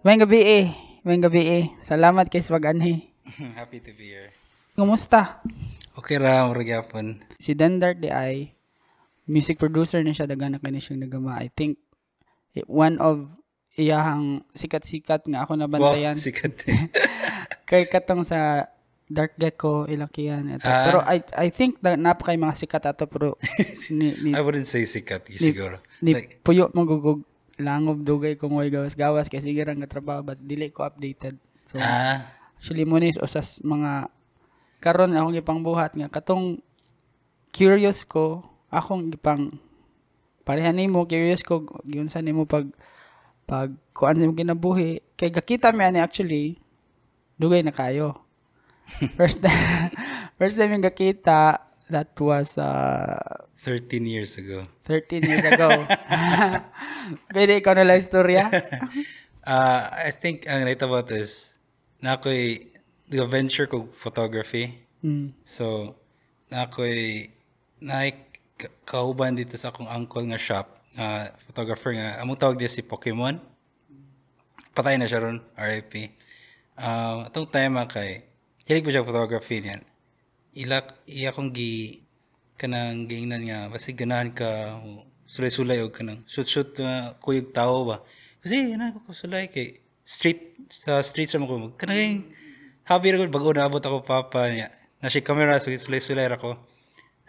May gabi eh. May gabi eh. Salamat kay Swag-anhi. Happy to be here. Kumusta? Okay ra, murag yapon. Si Dendart di ay music producer na siya daga na kani siyang nagama. I think one of iyahang sikat-sikat nga ako nabantayan. Wow, sikat. kay katong sa Dark Gecko ilakian ito. Ah. Pero I I think na napakay mga sikat ato pero ni, ni, I wouldn't say sikat, siguro. ni Like, puyo magugug langob dugay kung way gawas-gawas kay sige ra nga trabaho but dili ko updated. So ah, actually mo ni usas mga karon akong gipang buhat nga katong curious ko akong gipang pareha nimo curious ko yun sa nimo pag pag kuan sa kinabuhi. Kay gakita mi ani actually dugay na kayo. First time first time yung gakita that was uh, 13 years ago. 13 years ago pwede ikaw na lang istorya Uh, I think ang nahitabo is na ako'y venture ko photography. mm. So, na ako'y na kauban dito sa akong uncle nga shop nga photographer nga among tawag niya si Pokemon. Patay na siya ron, RIP. Uh, atong time kay hilig ko siya photography niyan. Ila iya kong gi kanang giingnan nga basi ganahan ka sulay-sulay og kanang shoot-shoot uh, kuyog tao ba. Kasi na ko sulay kay street sa street sa ko kanang hobby ra ko bago naabot ako papa niya. Na si camera so sulay-sulay ra ko.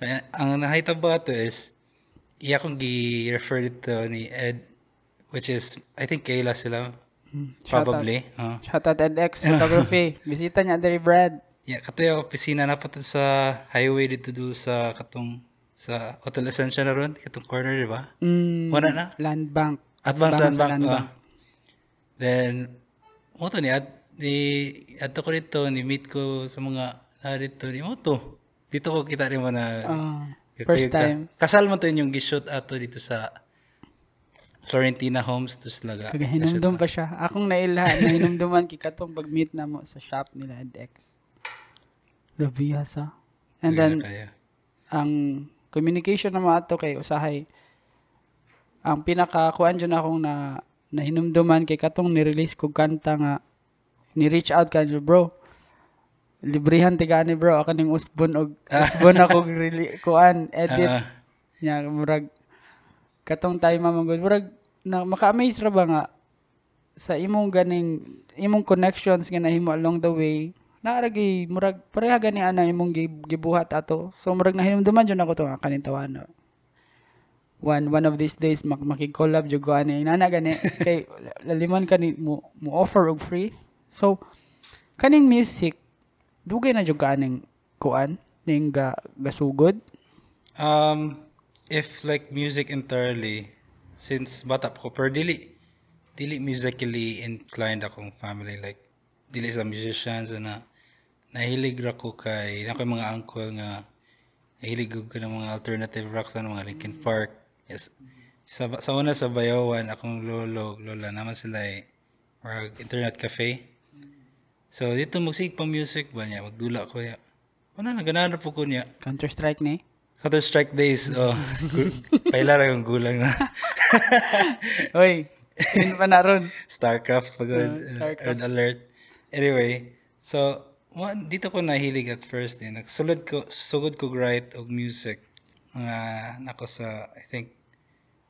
Kaya, ang nahita ba ito is, iya kong gi-refer dito ni Ed, which is, I think Kayla sila. Shout Probably. Uh, shout out edX photography bisita niya diri Brad yeah, kato yung opisina na pa to sa highway dito do sa katong sa Hotel Essentia na ron, katong corner, di ba? mm, Wala na? land bank Advanced Land Bank. Land. Bank. Then, mo to ni, ad, ni, adto ko dito, ni meet ko sa mga, na dito, ni mo to. Dito ko kita rin mo na, Kaya first ka- time Kasal mo to yung gishoot ato dito sa Florentina Homes to Slaga. Kaya hinumdum pa siya. Akong nailha, nahinumduman kikatong pag-meet na mo sa shop nila EdX. Rabia sa. And then, Kaya. ang communication na mo ato kay usahay, ang pinakakuan dyan akong na nahinumduman kay katong ni-release ko kanta nga ni-reach out ka bro. Librihan tiga ni bro ako ning usbon og usbon ako reli kuan edit Ah, nya murag katong time mamang murag na maka-amaze ra ba nga sa imong ganing imong connections nga nahimo along the way naaragi murag pareha gani ana imong gi- gibuhat ato. So murag nahinumduman jud ako to nga kaning tawana one one of these days mak makig-collab jud ko ani. Nana gani kay laliman kani mo, mo offer og free. So kaning music dugay na jud ka aning kuan ning ga, gasugod? Um, if like music entirely, since bata ko, pero dili, dili musically inclined akong family. Like, dili sa musicians na nahilig ra ko kay, na ko mga uncle nga, nahilig ko ng mga alternative rock sa mga Linkin Park. Yes. Sa, sa una sa Bayawan, akong lolo, lola, naman sila eh, or internet cafe. So, dito magsig pa music ba niya, magdula ko niya. Ano na, ganahan po ko niya. counter strike ni Counter Strike days, oh. gu- Pailara yung gulang na. Oy, yun pa na ron. Starcraft, pagod, Uh, uh, Starcraft. Red Alert. Anyway, so, wa- dito ko nahilig at first eh. Nagsulod ko, sugod ko write og music. Mga, nako sa, I think,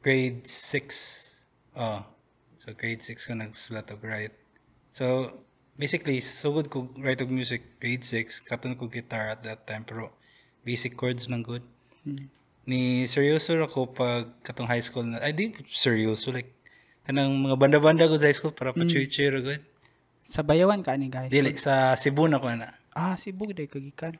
grade 6. Oh. So, grade 6 ko nagsulat og write. So, basically, sugod ko write og music, grade 6. Katon ko guitar at that time, pero basic chords lang good. Ni seryoso ako pag katong high school na, ay di seryoso, like, kanang mga banda-banda ko sa high school para pa chuy-chuy ra good. Sa bayawan ka ni guys. Dili, sa Cebu na ko na. Ah, Cebu day kagikan.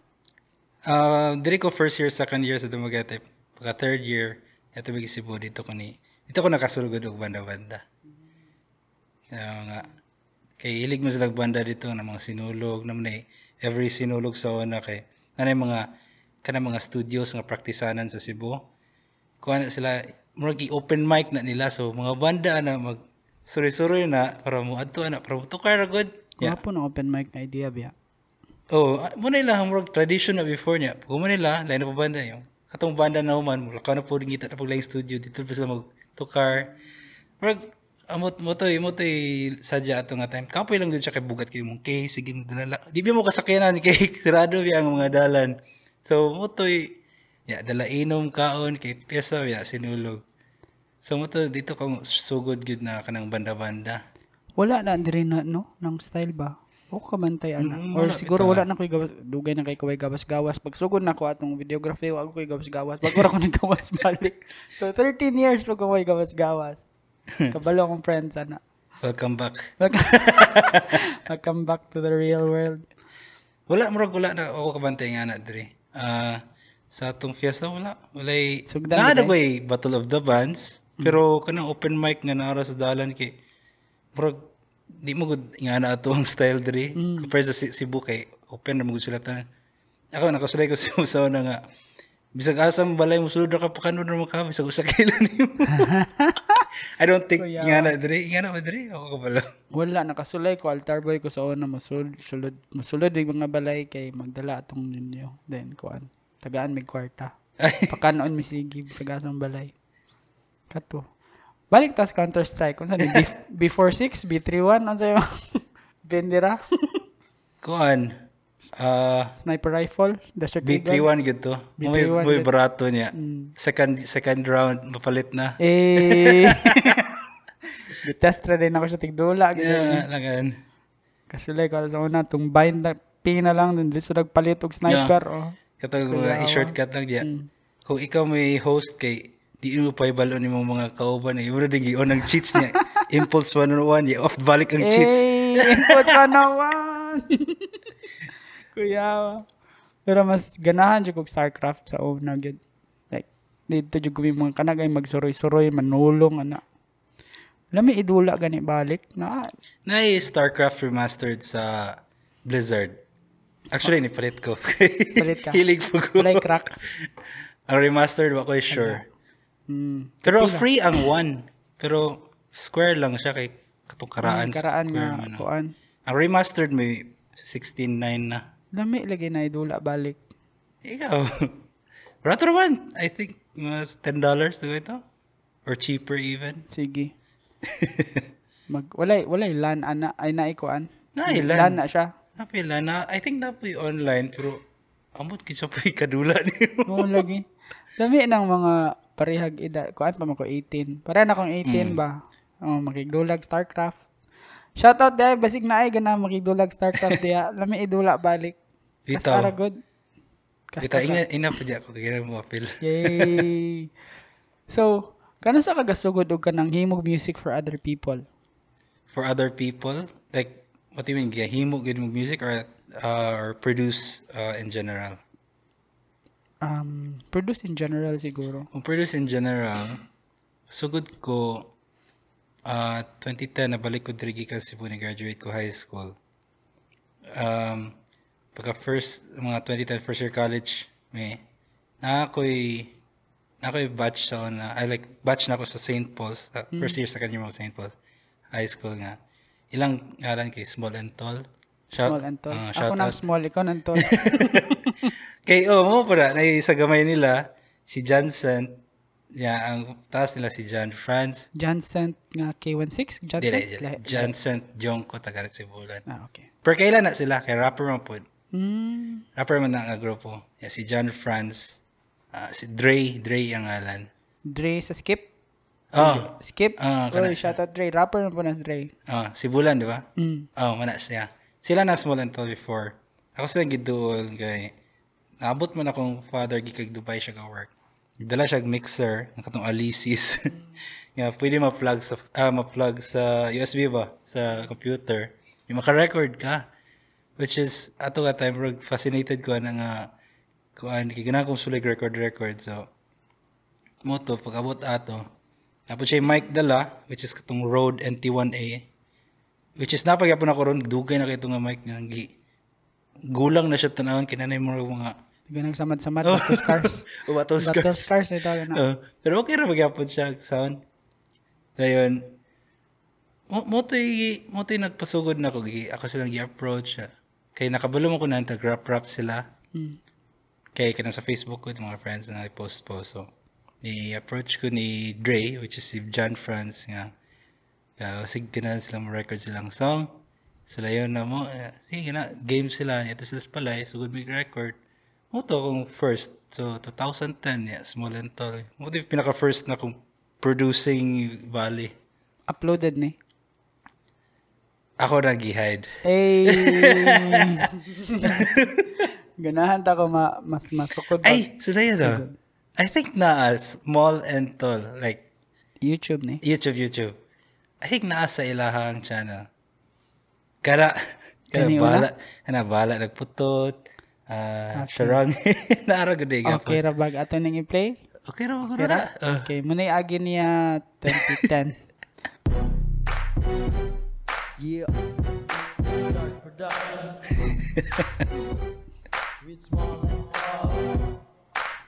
Uh, dili ko first year, second year sa Dumaguete. Pagka third year, ito bigi Cebu, dito ko ni, dito ko nakasulugod og banda-banda. Kaya nga, kay hilig mo sila banda dito na mga sinulog, naman eh, every sinulog sa una kay, nanay mga, kana mga studios nga praktisanan sa Cebu. Kuha na sila, murag open mic na nila, so mga banda na mag, suri-suri na, para mo adto na, para mo tukar ra good. Yeah. Wapo na open mic na idea biya. Oh, ah, muna nila murag tradition na before niya. Kung muna nila, lain na pa banda yung katong banda na human, mula ka na po rin kita na paglaing studio, dito pa sila magtukar. Murag, amot mo to, mo to sadya ato nga time. Kapoy lang dun siya kay bugat kay mong kay sige mo dala. Di ba mo kasakyanan kay sirado biya ang mga dalan. So mo to ya dala inom kaon kay pyesa ya sinulog. So mo to dito ka sugod gyud na kanang banda-banda. Wala na diri na no nang style ba? O kamantay ana. Mm, Or siguro wala na koy gawas dugay na kay kaway gawas-gawas. Pag sugod na ko atong videography wa koy gawas-gawas. Pag wala ko nagawas balik. So 13 years ko kaway gawas-gawas. Kabalo akong friends ana. Welcome back. Welcome, welcome back to the real world. Wala murag wala na ako kabantay nga na diri. Ah sa atong fiesta wala walay Sugdan naa gid na ko'y Battle of the Bands pero kanang open mic nga naara sa dalan kay murag di mo gud nga na ato ang style diri. Compare sa Si- Cebu kay open na mo sila tanan ako nakasulay ko sa usaw na nga bisag asa mo balay mo sulod ra ka pa kanon ra mo ka bisag usa kilo nimo I don't think nga na diri nga na ba diri? Ako kabalo Wala nakasulay ko altar boy ko sa una masulod sulod masulod yung mga balay kay magdala atong ninyo. Then kuan tagaan mig kwarta. Pakanoon mi sige sa gasang balay. Kato. Balik tas Counter Strike. Kung saan bef- before 6 B31 ano sa'yo? Bendera, kuan ah sniper rifle, Desert Eagle. B31 gud to. May B31 may barato niya. Mm. Second second round mapalit na. Eh. Gitest ra din ako sa tigdula. Yeah, langan. Kasulay ko sa una tung bind na pina lang dun dito nagpalit og sniper oh. Katong mga i-shortcut lang diya. Mm. Kung ikaw may host kay di mo pa ibalo ni mga mga kauban eh. Mura din gion ang cheats niya. Impulse 101, ya off balik ang cheats. Input pa naman. Kuya. Pero mas ganahan jud kog StarCraft sa una gyud. Like dito jud yung mga kanagay magsuroy-suroy manulong ana. Lami idula gani balik na Na StarCraft remastered sa Blizzard. Actually, nipalit ko. Palit ka? Hilig po ko. walay crack. ang remastered, wako sure. Mm. Pero free ang one. Pero square lang siya kay katong karaan. Karaan square nga man, no? kuan. Ang remastered may 16.9 na. Lami lagi na idula balik. Ikaw. Rato naman. I think mas $10 to ito. Or cheaper even. Sige. Mag walay walay lan ana ay naikuan. Na ilan. Lan na siya. Napila na. I think na po online pero amot kitsa po kadula niyo. Oo lagi. Dami ng mga parehag edad. Kuan pa man ko 18. Para na akong 18 ba? Oh, makigdulag StarCraft. Shoutout dahil basig na ay gana makigdulag StarCraft diya. Lami idula balik. Bitaw. Kasara good. Kita ina ina pa diya ko kaya mo apil. Yay. so, kana sa kagasugod og kanang himog music for other people. For other people, like what do you mean? Himo good music or uh, or produce uh, in general? Um, produce in general siguro. Kung produce in general, sugod ko uh, 2010 nabalik ko gikan Cebu ni graduate ko high school. Um pagka first mga 2010 first year college may na ako'y na ako'y batch sa na I like batch na ako sa St. Paul's uh, first year sa kanya mo St. Paul's high school nga ilang ngalan kay small and tall Shout- Small and tall. uh, Ako out. small, ikaw nang tall. Kay, oh, mo para, na sa gamay nila, si Johnson, yeah, ang taas nila si John Franz, Johnson nga K16? Johnson? Dili, Lahi- Johnson, Jongko, tagalit si Bulan. Ah, okay. Per kailan na sila, kay rapper man po. Mm, Rapper man na nga grupo. Yeah, si John Franz, ah, si Dre, Dre ang ngalan. Dre sa Skip? Oh, Skip? Ah, Oy, shout out Dre. Rapper na po na Dre. oh, si Bulan, di ba? Mm. Oh, mana siya. Sila na small and tall before. Ako sila giduol kay naabot man akong father gikag Dubai siya ka work. Dala siya mixer ng katong Alesis. nga pwede ma-plug sa ah, ma-plug sa USB ba sa computer. Yung maka-record ka. Which is ato ka time bro, fascinated ko na nga kuan kay gana kong sulig record record so mo to pag abot ato tapos siya mic dala which is katong Rode NT1A Which is napagyapon ako ron, dugay na kayo nga mic nga gi. Gulang na siya tanawon kinanay mo mga Tiga nagsamad-samad. Battle scars. battle Battle scars. scars na ito. Na. Pero okay ra magyapon siya sound. Dayon mo mo to'y mo to'y nagpasugod na ko gi ako silang gi-approach siya. Kay nakabalo mo ko na tag rap rap sila. Mm. Kay kana sa Facebook ko mga friends na i-post po so ni approach ko ni Dre which is si John Franz nga Uh, sig ganahan sila mo record silang song. Sila yun na mo. Uh, sige na, game sila. Ito sila palay. So, good big record. Mo to akong first. So, 2010, yeah, small and tall. Mo to yung pinaka-first na kong producing Bali. Uploaded ni. Ako nag-hide. Hey! Ganahan ta ko ma mas masukod. Ay, sila yun. I think na small and tall. Like, YouTube ni. YouTube, YouTube. I think naa sa ilahang channel. Kara, kara bala, na bala nagputot. Uh, Sharon, naara gud day Okay ra bag ato nang i-play? Okay ra ko Okay ra? Uh, Okay, muna agi niya 2010. Yeah.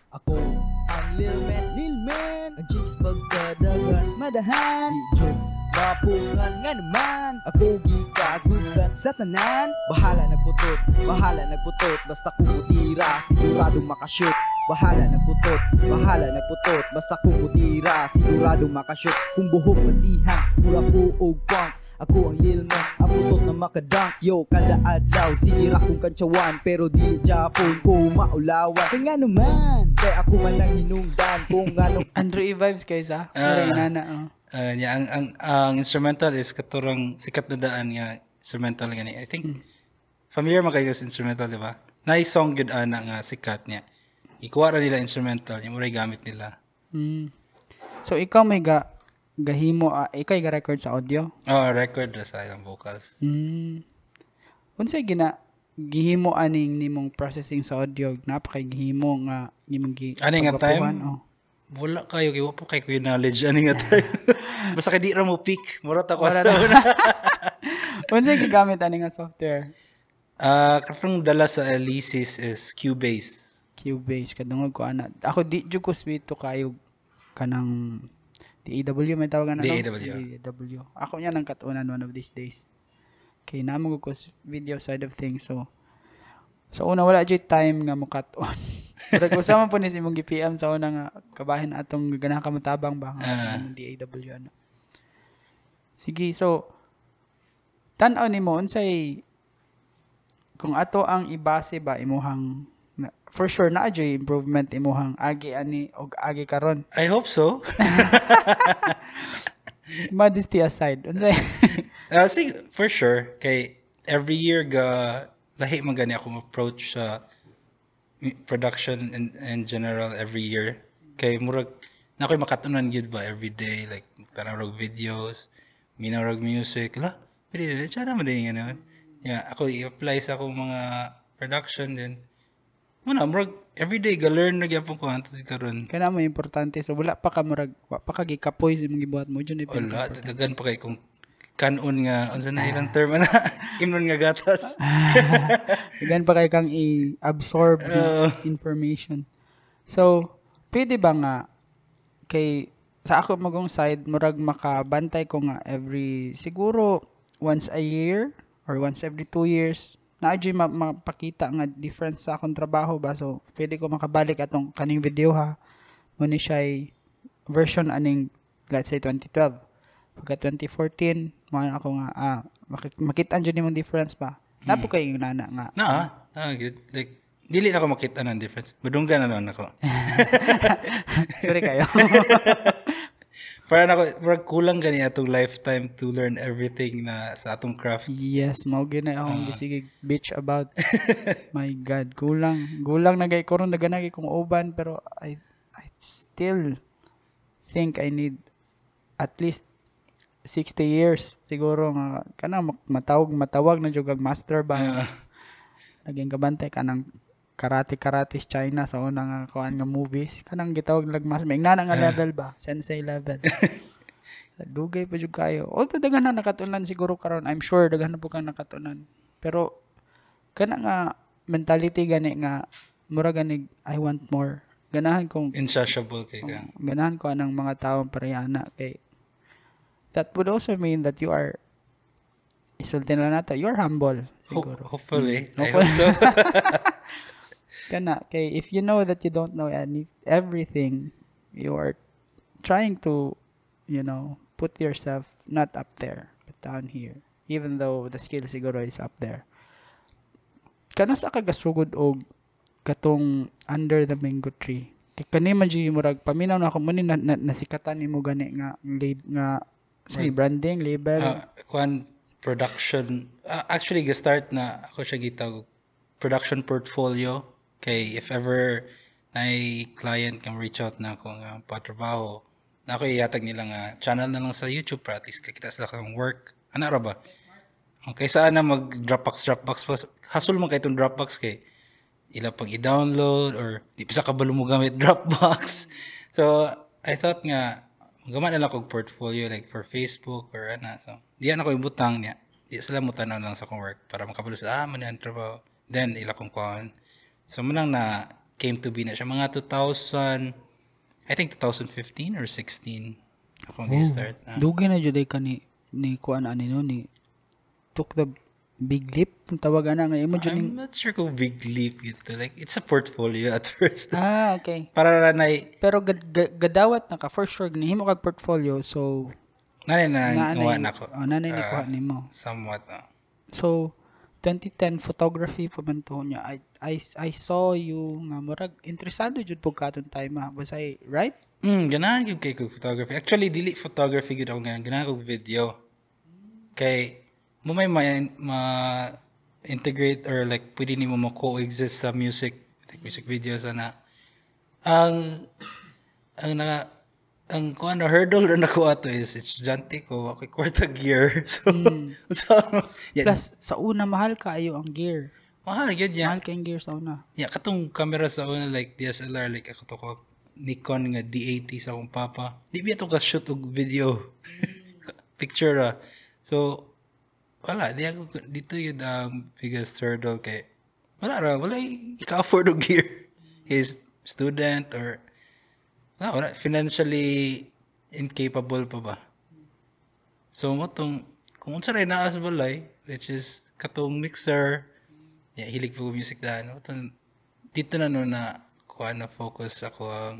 Ako ang Lil Man, Lil Man Ang chicks pagkadagan, madahan Di joke, mapungan nga naman. Ako gikagugan sa tanan. Bahala nagputot, bahala nagputot Basta kumutira, sigurado makashoot. Bahala nagputot, bahala nagputot Basta kumutira, sigurado makashoot. Kung buhok masihan, mura ko og punk ako ang Lil Man, ang putot na makadunk Yo, kada adlaw, sige ra kong kantsawan Pero dili Japon ko maulawan Kaya nga naman, kaya ako man ang hinungdan Kung anong Andrew E. Vibes guys ah. Ah. Mura inana oh. uh, yeah, ang, ang, ang instrumental is katurang sikat na daan nga instrumental gani. I think, familiar man kayo sa instrumental, di ba? Nice song good ana nga sikat niya. Ikuha ra nila instrumental, yung mura gamit nila. Mm. So ikaw may ga gahimo ah, ikaw ga record sa audio? Oh, record ra sa ilang vocals. Mm. Unsay gina gihimo aning nimong processing sa audio napakay gihimo nga nimong gi Ani nga time? oh. Wala kayo, kaya po kayo kuya knowledge. Ano nga tayo? Basta kay di ra mo peak. Mura ta ko sa una. Unsay gigamit ani nga software? Ah, katong dala sa Elysis is Cubase. Cubase kadungog ko ana. Ako di jud ko swito kayo kanang DAW may tawag na DAW. DAW. Ako niya nang katunan one of these days. Kay namo ko video side of things so sa una wala jud time nga mo cut on. Pero kung sama po ni si mong GPM sa una nga kabahin atong ganahan ka matabang ba nga Ah. uh. DAW ano. Sige, so tan-aw nimo unsay kung ato ang ibase ba imuhang na- for sure na adyo improvement imuhang agi ani og agi karon I hope so. modesty aside unsay Uh, sig for sure. Kay every year ga lahi man gani akong approach sa production in, in general every year. Kay murag na ako'y makatunan gyud ba every day like tanawag videos, minarag music, la. Pwede din siya naman din ano. Yeah, ako i-apply sa akong mga production din. Muna, murag every day ga learn na gyapon ko anto karon. kana mo importante so wala pa ka murag wa pa ka gikapoy sa imong gibuhat mo jud Wala, dadagan pa kay kung kanon nga unsa na ilang term na imnon nga gatas. Gan pa kay kang i-absorb ng information. So, pwede ba nga kay sa ako magong side murag makabantay ko nga every siguro once a year or once every two years na adyo ma- mapakita nga difference sa akong trabaho ba? So pwede ko makabalik atong kaning video ha? Mo ni siya version aning let's say 2012 pagka 2014 mo ako nga ah makik- makita jud nimong difference ba? Napo kay yung nana nga. Na, ah, good. Like, dili na ako makita ng difference. Madunggan na naman ako. sorry kayo Para na ako, murag kulang gani atong lifetime to learn everything na sa atong craft. yes mao gyud na akong gisigig bitch about my god kulang kulang na gay karon naganagi kong uban pero I I still think I need at least 60 years siguro nga kana matawag matawag na jud kag master ba? Ah, naging kabantay kanang karate karate China sa una nga kuan nga movies. Kanang gitawag lag mas may nga nga level ba? Sensei level. Dugay pa jud kayo. Although daghan na nakatunan siguro karon I'm sure daghan na po kang nakatunan. Pero kana nga mentality gani nga mura gani I want more. Ganahan kong insatiable kay ka. ganahan ko anang mga taong parehana kay that would also mean that you are isulti na nato you're humble Ho- siguro. hopefully. I Hopefully. hope so. kana kay if you know that you don't know any everything you are trying to you know put yourself not up there, but down here. Even though the skill siguro is up there. Kana sa kagasugod og katong under the mango tree. Kay kani man jud murag paminaw na ako na, na, nasikatan nimo gani nga lab, nga say branding label. Ah, kuan production ah, actually start na ako siya gitawag production portfolio kay if ever na client kang reach out na ako nga patrabaho na ako ihatag nila nga channel na lang sa YouTube para at least kakita sila kang work. Ana ra ba? Okay saan na mag Dropbox Dropbox plus hasul man kay itong Dropbox kay ila pang i-download or di pa sa kabalo mo gamit Dropbox. So I thought nga gama na lang kog portfolio like for Facebook or ana. So di ako ibutang niya. Di sila mo tanaw lang sa kong work para makabalo sa ah man yan trabaho. Then ila kong kuan so manang na came to be na siya mga 2000 I think 2015 or 16 akong start na Dugay na jud ay kani ni kuan ani no ni took the big leap ang tawag ana nga imo jud I'm not sure kung big leap ito like it's a portfolio at first Ah, okay. para ra na Pero gad, gad- gadawat na ka for sure ginhimo kag portfolio so nanay na ngawa na ko oh, nanay ni Ah, kuha nimo. somewhat ah. So 2010 photography pa man to niya. I I I saw you nga murag interesado jud pug katon time ah. Was I right? Mm, ganahan gyud kay kog photography. Actually, dili photography gyud ako ganahan. Ganahan kog video. Kay mo may ma, ma- integrate or like pwede nimo mo coexist sa music, like music videos ana. Ang ang na ang ko ano hurdle na nako ato is it's jante ko ako kwarta gear. So so yeah, Plus sa una mahal kaayo ang gear. Mahal gyud ya. Mahal kay ang gear sa una. Yeah, katong camera sa una like DSLR like ako to ko Nikon nga D80 sa akong papa. Di biya to ka shoot og video. Picture ra. So wala di ako dito yun ang biggest hurdle kay wala ra wala ika-afford og gear. His student or wala, wala financially incapable pa ba. So mo tong kung unsa ray naa sa balay which is katong mixer yeah, hilig po music. Mo tong dito na no na kuha na focus ako ang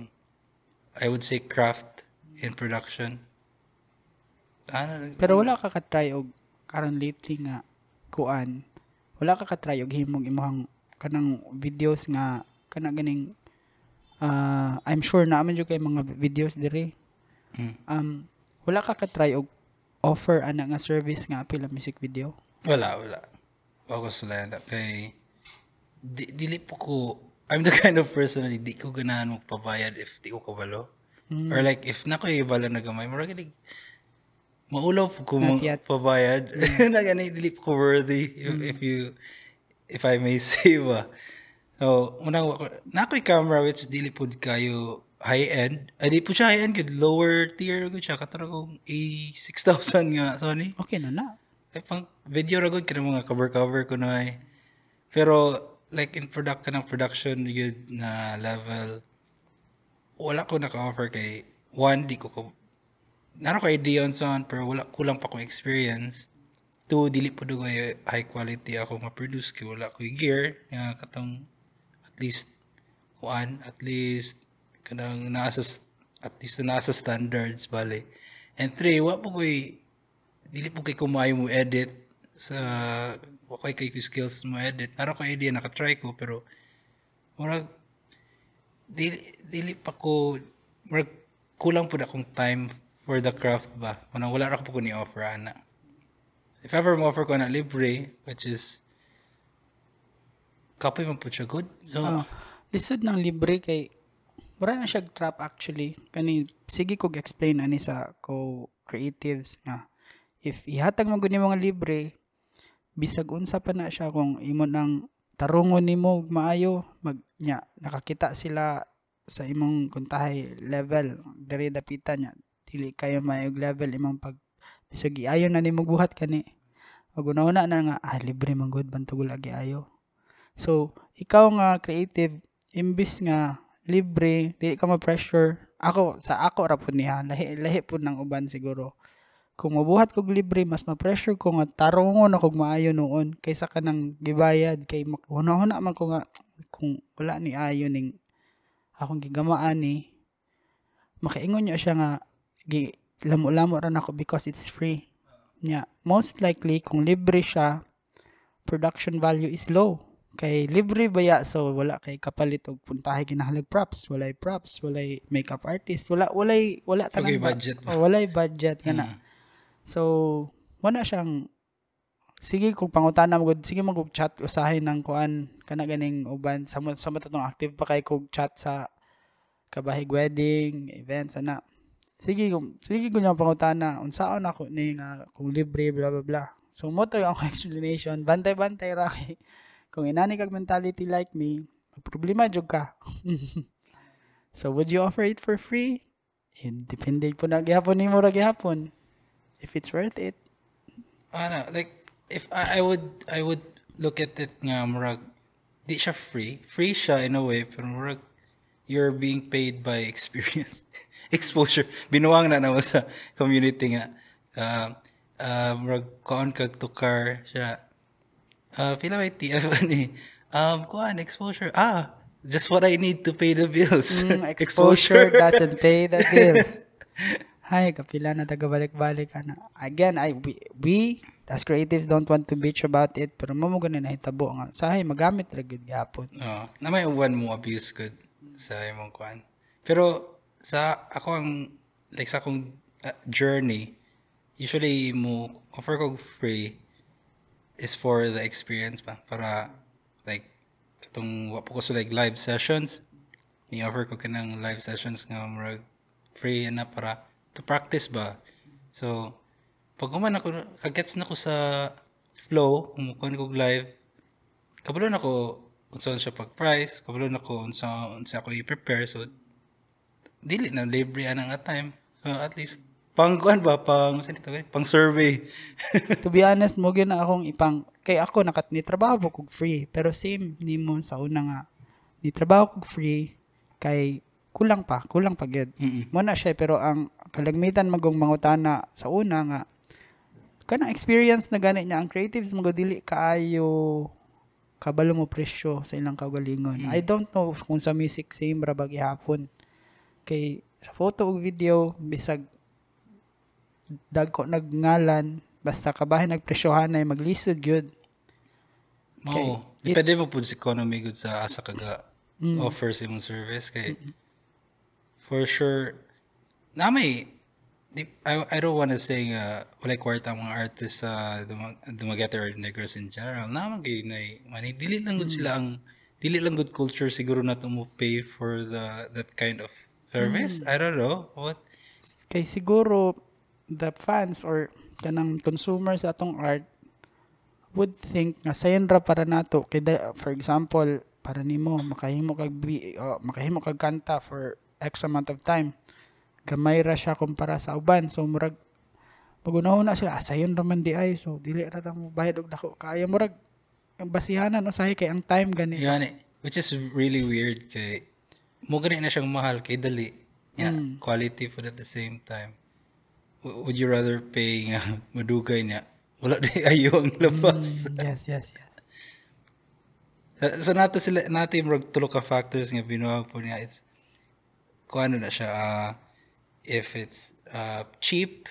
I would say craft in production. Ano, Pero wala ka ka-try og karon lately nga kuan. Wala ka ka-try og himong imong kanang videos nga kana ganing ah, I'm sure na man kay mga videos diri. Mm. Um wala ka ka-try og offer ana nga service nga apil ang music video. Wala, wala. Ako sila na kay di, dili po ko I'm the kind of person na di ko ganahan magpabayad if di ko kabalo. Or like if na ko ibala na gamay, mura gani maulaw po ko magpabayad. na gani dili po ko worthy if, if you if I may say ba. So, unang na ko'y camera which dili po kayo high end. Ay di po siya high end good lower tier gud siya katara kong A6000 nga Sony. Okay na na. Eh, pang video ra gud kanang mga cover-cover ko na eh. Pero, like, in product kanang production yun na level, wala ko naka-offer kay, one, di ko ko, naro ko idea on son, pero wala, kulang pa kong experience. Two, dili po do high quality ako ma-produce kay wala ko gear, nga katong, at least, kuan, at least, kanang nasa, at least nasa standards, bale. And three, wala po ko'y, dili po kay kumayo mo edit sa wakay kay skills mo edit naro ko idea naka-try ko pero murag dili, dili pa ko murag kulang po na akong time for the craft ba? Manang wala ra ko po ko ni offer ana. If ever mo offer ko na libre which is kapoy man po siya good. So Oh, lisod ng libre kay wala na siya trap actually. Kani sige kog explain ani sa ko creatives nga if ihatag mo guni mga libre bisag unsa pa na siya kung imo nang tarungon nimo og maayo mag nya nakakita sila sa imong kuntahay level diri dapitan nya dili kayo maayog level imong pag bisag iayo na nimo buhat kani ug una na nga ah libre man gud bantog lagi ayo So, ikaw nga creative, imbis nga libre, di ka ma-pressure. Ako, sa ako ra po niya, lahi, lahi po ng uban siguro. Kung mabuhat kog libre, mas ma-pressure ko nga tarungon ako maayo noon kaysa ka nang gibayad kay makuhuna-huna man ko nga kung wala ni ayo ning akong gigamaan ni makaingon niya siya nga gi, lamo-lamo ran ako because it's free. Yeah, most likely kung libre siya, production value is low. Kay libre baya so wala kay kapalit og puntahe kinahalag props, walay props, walay makeup artist, wala walay wala Okay, ba- budget ba? Oh, walay budget kana. So wala siyang sige kung pangutana mo sige mag chat usahay ng kuan kana ganing uban sa mo sa mo tatong active pa kay kog chat sa kabahig wedding events ana. Sige kung sige ko niya pangutana unsaon ako ni nga kung libre bla bla bla. So mo to ang explanation. Bantay bantay ra kay kung inani kag mentality like me problema jud ka. So would you offer it for free? Eh, depende po na gihapon nimo ra gihapon if it's worth it Ano, like if I, I would I would look at it nga murag di siya free. Free siya in a way, pero murag you're being paid by experience. Exposure. Binuwang na naman sa community nga. Uh, uh, murag kaon kag tukar siya. Uh, pila ba ni? Um, kuan, exposure. Ah, just what I need to pay the bills. Mm, exposure doesn't pay the bills. Hay, kapila na taga-balik-balik ana. Again, I we, we as creatives don't want to bitch about it pero mo ganun nahitabo nga. Sahay magamit ra gyud gyapon. Oo. na may uwan mo abuse good sa imong kuan. Pero sa ako ang like sa akong uh, journey, usually mo offer ko free is for the experience pa para like katong wa ko sa like live sessions. I-offer ko kanang live sessions nga murag free na para to practice ba. So pag kuman ako kagets na ko sa flow, kung ko live, kabalo na ko unsa siya pag price kabalo na ko unsa unsa ako i-prepare so dili na libre anang at time so at least pang kuan ba pang dito eh? pang survey to be honest mo gyud na akong ipang kay ako nakat ni trabaho ko kog free pero same nimo sa una nga ni trabaho kog free kay kulang pa kulang pa gyud. Mm-mm. mo na siya pero ang kalagmitan magong mangutana sa una nga kanang experience na gani niya ang creatives mga dili kaayo kabalo mo presyo sa ilang kaugalingon. I don't know kung sa music same ra ba gihapon kay sa photo ug video bisag dagko nagngalan basta kabahin nagpresyohan na maglisod gyud. Mao. Depende mo pud sa economy good sa asa kaga offer sa imong service kay for sure. Na may di, I, I don't want to say nga walay kwarta mga artists sa Dumag- Dumaguete or Negros in general. Na magay na mani dili lang gud sila ang dili lang good culture siguro na to mo pay for the that kind of service. I don't know what? Kay siguro the fans or kanang consumers sa atong art would think nga sayon ra para nato kay da- for example para nimo makahimo kag oh, makahimo kag kanta for x amount of time gamay ra siya kumpara sa uban so murag pagunahon na sila ah, sayon ra man di ay so dili ra mo bayad og dako kaya murag ang basihanan usahay kay ang time gani Yan eh. Which is really weird kay mo gani na siyang mahal kay dali. Yeah, quality food at the same time. W- would you rather pay nga madugay niya? Wala di ayo ang labas. yes yes yes So, so nato sila natin murag tulo ka factors nga binuwag po niya. It's kung ano na siya ah, if it's uh, cheap,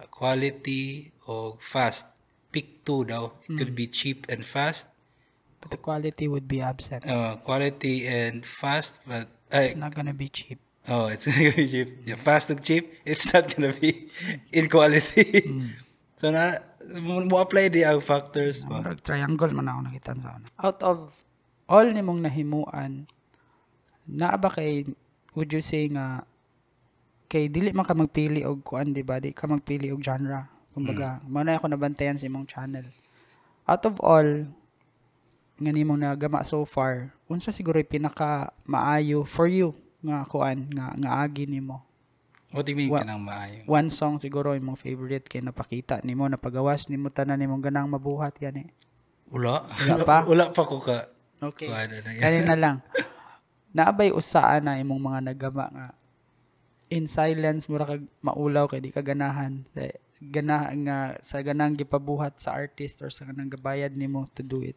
uh, quality o fast. Pick two daw. It could be cheap and fast. but the quality would be absent Uh, quality and fast, but ay, it's not gonna be cheap Oh, it's gonna be cheap. Yeah, fast and cheap. It's not gonna be in quality. so na mo, mo apply di ang factors ba? Murag triangle man ako nakita sa una. Out of all nimong nahimuan, naa ba kay, would you say nga, kay dili man ka magpili og kuan di ba? Di ka magpili og genre. Kumbaga, mo na ako nabantayan sa imong channel. Out of all, nga nimong nagama so far, unsa siguro pinaka maayo for you nga kuan nga nga agi nimo. What do you mean Wa- kanang maayo? One song siguro imong favorite kay napakita nimo napagawas nimo tanan nimong ganang mabuhat gani. Wala. Wala pa? Wala pa ko ka. Okay. Kani na lang. Naabay usaan na imong mga nagama nga in silence mura kag maulaw kay di ka ganahan sa gana nga sa ganang gipabuhat sa artist or sa ganang gabayad nimo to do it.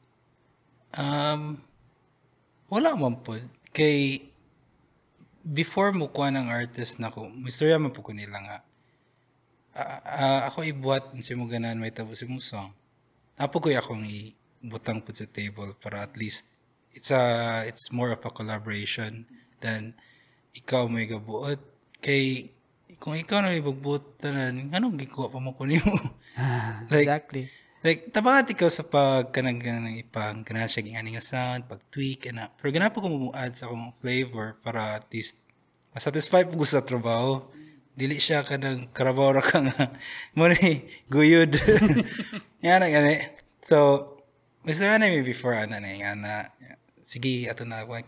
Um, wala man po. Kay, before mo kuha ng artist na ko, istorya man po ko nila nga. ah, ah, ako ibuhat si mo ganan may tabo si mo song. Apo ko akong ibutang pud sa table para at least it's a it's more of a collaboration than ikaw may gabuot. Kay kung ikaw na may bagbuot tanan anong gikuha pa mo kunin mo? Like, exactly. like tabangat ikaw sa pag kanang ipang kanang siya ging nga sound pag tweak and pero ganapa ko mo add sa akong flavor para at least masatisfy po sa trabaho. Dili siya kanang karabaw ra ka nga. Mo ni guyod. Yan gani so Mr. Ana may before ana na nga na sige ato na ako.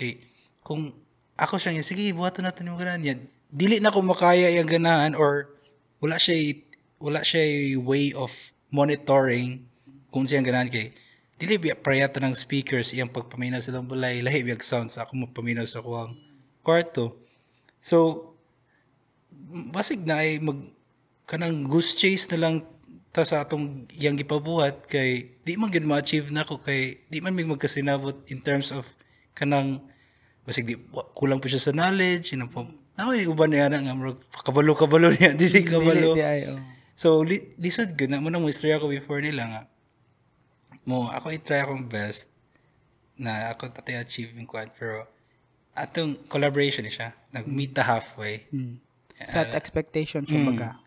Kung ako siya nga sige buhaton natin yung ganahan yan dili na ko makaya yung ganahan or wala siya wala siya way of monitoring kung siyang ganahan. Kay dili biya prayato ng speakers iyang pagpaminaw sa lang bulay lahi biyag sound sa ako magpaminaw sa kuwang kwarto. So basig na ay mag kanang goose chase na lang ta sa atong iyang gipabuhat kay di man gyud ma-achieve nako kay di man mig magkasinabot in terms of kanang basig di kulang pa siya sa knowledge yun po ako yung uban niya na nga murag kabalo kabalo niya dili kabalo ay. So, li- lisod ko na. Muna mo istorya ko before nila nga. Mo, ako i-try akong best na ako tatay achieve yung kwan. Pero, atong collaboration siya. Nag-meet the halfway. Mm. Set expectations Mm. kumbaga.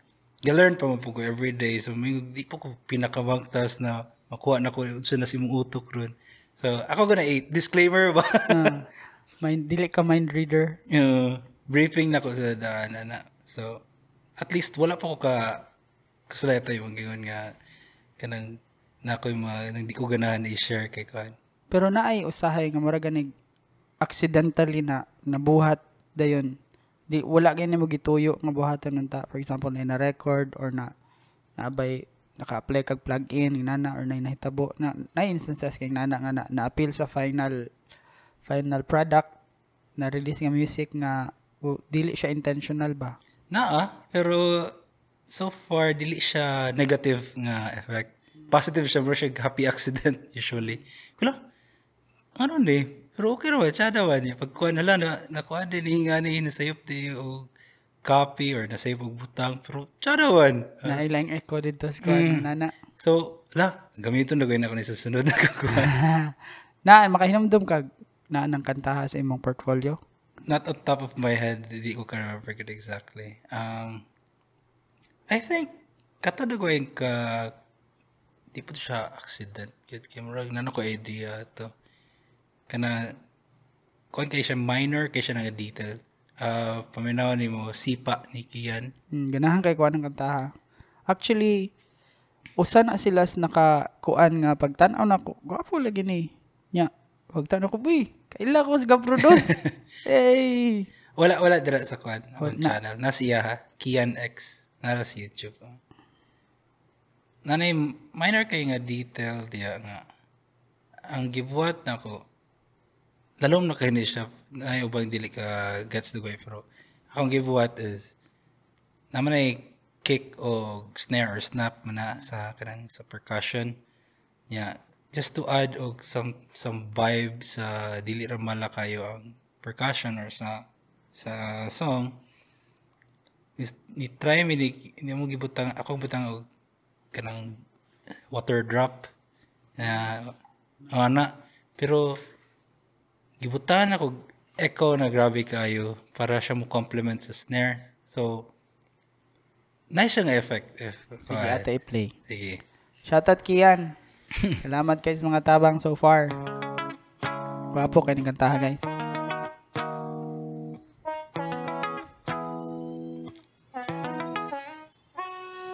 Ga-learn pa mo po ko every day. So, may, di po ko pinakamangtas na makuha na ko unsa na si utok ron. So, ako gonna eat. Disclaimer ba? Ah, mind dili ka mind reader. yung briefing na ko sa daanan na. So, at least wala pa ko ka kasalita yung gingon nga kanang na ako yung mga nang di ko ganahan i-share kay kan. Pero naay usahay nga mura ganig accidentally na nabuhat dayon. Di wala gyud mo gituyo nga buhatan ng ta. For example, na na record or na naabay naka-apply kag plug-in nana or na nahitabo na na instances kay nana nga na, na-appeal sa final final product na release nga music nga o, dili siya intentional ba Naa, pero so far dili siya negative nga effect. Positive siya, more happy accident usually. Kula, ano ni? Pero okay raw, tsada ba niya? Pagkuha na lang, na, nakuha din, hinga ni, nasayop di, o copy or nasayop og butang. Pero tsada wan. na ilang echo dito sa kuha nana So, la, gamiton na gawin ako ni sa sunod na kakuha. na makahinumdum kag na nang kantaha sa imong portfolio Not on top of my head, hindi ko ka-remember it exactly. Um, I think, katado ko yung ka, di po siya accident. Kaya murag na ko idea to. Kana, kung kaya siya minor, kaya siya nga detail. Uh, paminaw ni mo, sipa ni Kian. Hmm, ganahan kay kuha ng kantaha. Actually, usa na sila sa nakakuan nga pagtanaw na ko. Gwapo lagi ni. Nya, pagtanaw ko, buy, kaila ko sa produce. hey! Wala, wala dira sa kwan, akong Wala. channel. Iya ha, Kian X. Nara sa YouTube. Nanay, minor kay nga detail diya nga. Ang gibuhat na ko, lalong na kayo ni siya, ay ubang dili ka gets the way, pero akong gibuhat is, naman ay kick o snare or snap mo na sa kanang sa percussion. Yeah, just to add og some some vibe sa dili ra mala kayo ang percussion or sa sa song is ni try mi ni, ni mo gibutang ako butang og kanang water drop. Na ana. Pero gibutan ako echo na grabe kayo para siya mo complement sa snare so nice nga effect if Sige, ate i-play. sige Shoutout Kian. Salamat guys mga tabang so far. Gwapo kayo ng kantaha guys.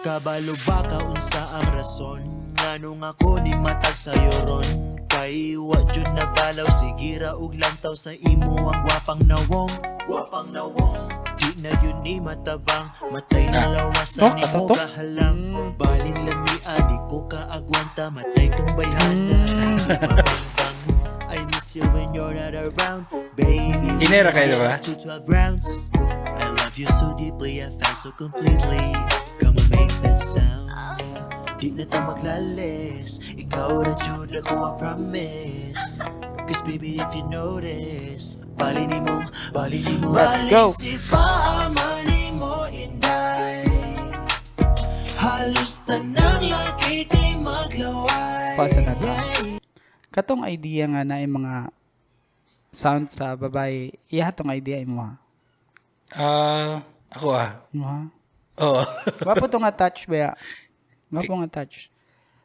Kabalo ba ka unsa ang rason Nganong ako ni matag sayo ron Kay wa jud na balaw sigira ug lantaw sa imo ang gwapang nawong. Gwapang nawong. Di na yun ni matabang. Matay na lawasan Oh, ni mo katato? gahalang Mm. Balin lamia di ko kaagwanta. Matay tong bayhana. Mabangbang. I miss you when you're not around. Baby Hinera kayo, to 12 rounds. I love you so deeply, I felt so completely. Come on. Di na ta maglalis, ikaw na jud ako, I promise. Cause baby, if you notice, bali ni mo, bali ni mo. Let's go. Si pa, mani mo, inday. Pause na ta. Katong idea nga na yung mga sound sa babae, iya tong idea imo ha. Ah, ako ah. Imo ha? Oo. Wapo to nga touch ba? Wapo nga touch.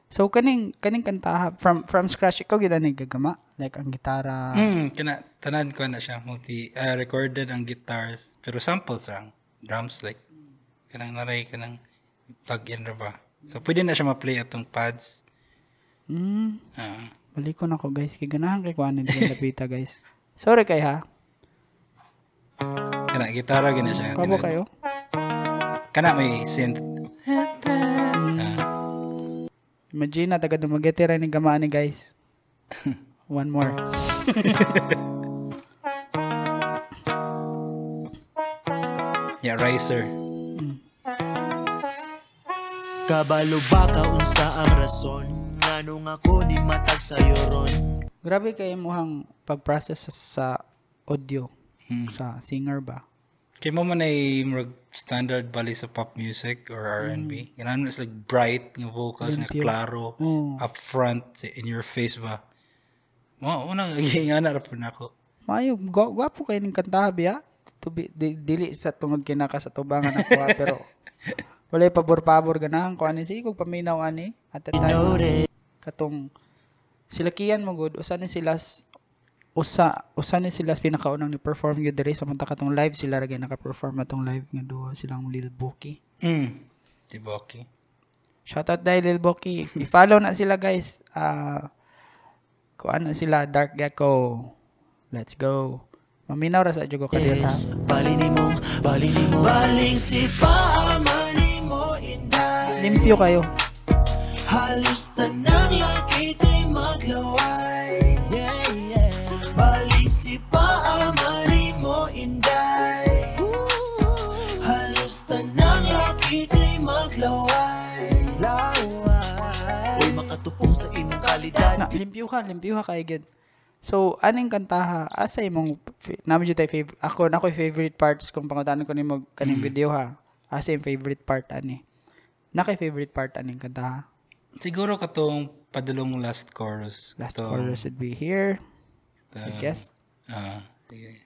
So kaning kaning kantaha from from scratch ikaw gid ni gagama like ang gitara. Hmm, kana tanan ko na siya multi ah, recorded ang guitars pero samples lang drums like kanang naray kanang plug in ra ba. So pwede na siya ma-play atong pads. Mm, Ah. balik ko na ko guys kay ganahan kay kuanin din lapita guys. Sorry kay ha. kana gitara gina siya. Kabo kayo. Kana may synth. Imagine na taga dumagete ra ni gamaan ni guys. One more. yeah, riser. Kabalo ba ka unsa ang rason Nganong ako ni matag sayo ron Grabe kay muhang pag-process sa, sa audio Hmm. sa singer ba. Kay mo man ay murag standard bali sa pop music or R&B. Ganun is like bright nga vocals nga klaro, Mm. upfront, in your face ba. Mo una nga na ra po nako. Mayo, gwa- gwapo kayo ng kantaha biya. To be, di, dili sa tungod kinaka sa tubangan ako ha, pero wala pabor-pabor ganahan ko ani sige kog paminaw ani at the time katong sila kiyan mo good usa ni sila usa usa ni sila sa pinakaunang ni perform gyud diri sa manta katong live sila ra gyud naka-perform atong live nga duha silang Lil Boki. Mm. Si Boki. Shoutout dahil Lil Boki. I-follow na sila guys. Ah kuan na sila Dark Gecko. Let's go. Maminaw ra sa jugo kadiyot ha. Bali ni mo, bali ni mo Baling si paamani mo inday Limpyo kayo. Halos tanang laki kay maglaway Makatupong sa imong kalidad Na, limpyo ka, limpyo ka kay gid. So, aning kantaha, asa imong, namin tayo favorite, ako na ko'y favorite parts kung pangutanan ko ni mo kaning video ha. Asa yung favorite part ani? Na kay favorite part aning kantaha? Siguro katong padulong last chorus. Last Katong, chorus would be here, uh, I guess. Ah, sige.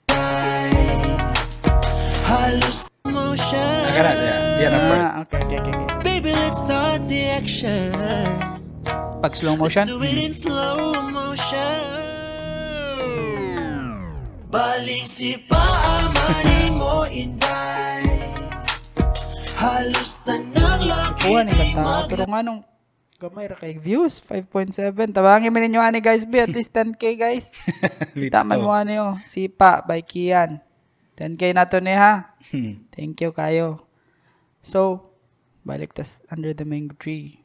Halos Ah, yeah, na part. Ah, okay, okay, okay, okay. Baby, let's start the action. Pag slow motion, in slow motion. Baling si paamani mo inday. Halos tanang laki kuha ni kantaha. Pero nga nung, gamay ra kay views, 5.7. Tabangin mo ninyo ani guys, be at least 10k guys. Kita man mo ani oh. Sipa by Kian. 10k na to ni ha. Hmm. Thank you kayo. So, balik tas under the mango tree.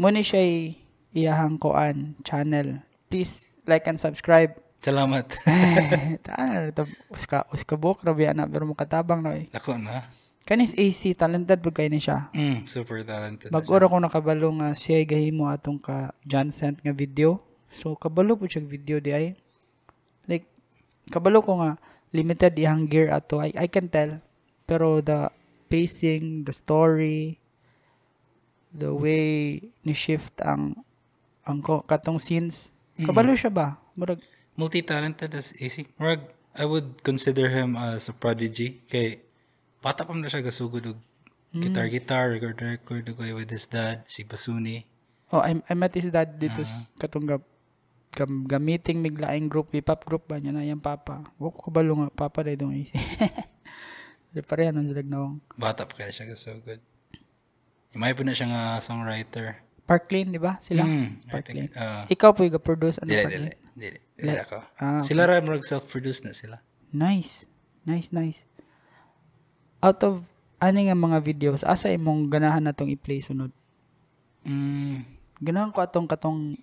Muna siya iyahang koan channel. Please like and subscribe. Salamat. Taan na ito. Uska, uska book. Rabi na. Pero makatabang na eh. Lako na. Kanis AC. Talented ba kayo ni siya? Mm, super talented. Mag-ura ko nakabalo nga siya gahimo atong ka John sent nga video. So, kabalo po siya video di ay. Like, kabalo ko nga limited iyang gear ato. I, I can tell. Pero the pacing, the story, the way ni shift ang ang ko- katong scenes. Kabalo siya ba? Murag, Multi-talented as AC. Murag, I would consider him as a prodigy. Kay, bata pa man na siya gasugod og guitar-guitar, record-record og with his dad, si Basuni. Oh, I, I met his dad dito uh katong gam, gam, gamiting miglaing group, hip-hop group ba niya na yung papa. Wako ko balo nga, papa na itong isi. Parehan ang silag nawang. Bata pa kaya siya gasugod. May po na siya nga songwriter. Park Lane, di ba? Sila? Mm, Park think, Lane. uh, Ikaw po yung produce ano Dili, Park dili, Lane? dili. Dili ako. Ah, Sila ra murag self-produce na sila. Nice. Nice, nice. Out of ani nga mga videos, asa imong ganahan natong i-play sunod? Mm, Ganahan ko atong katong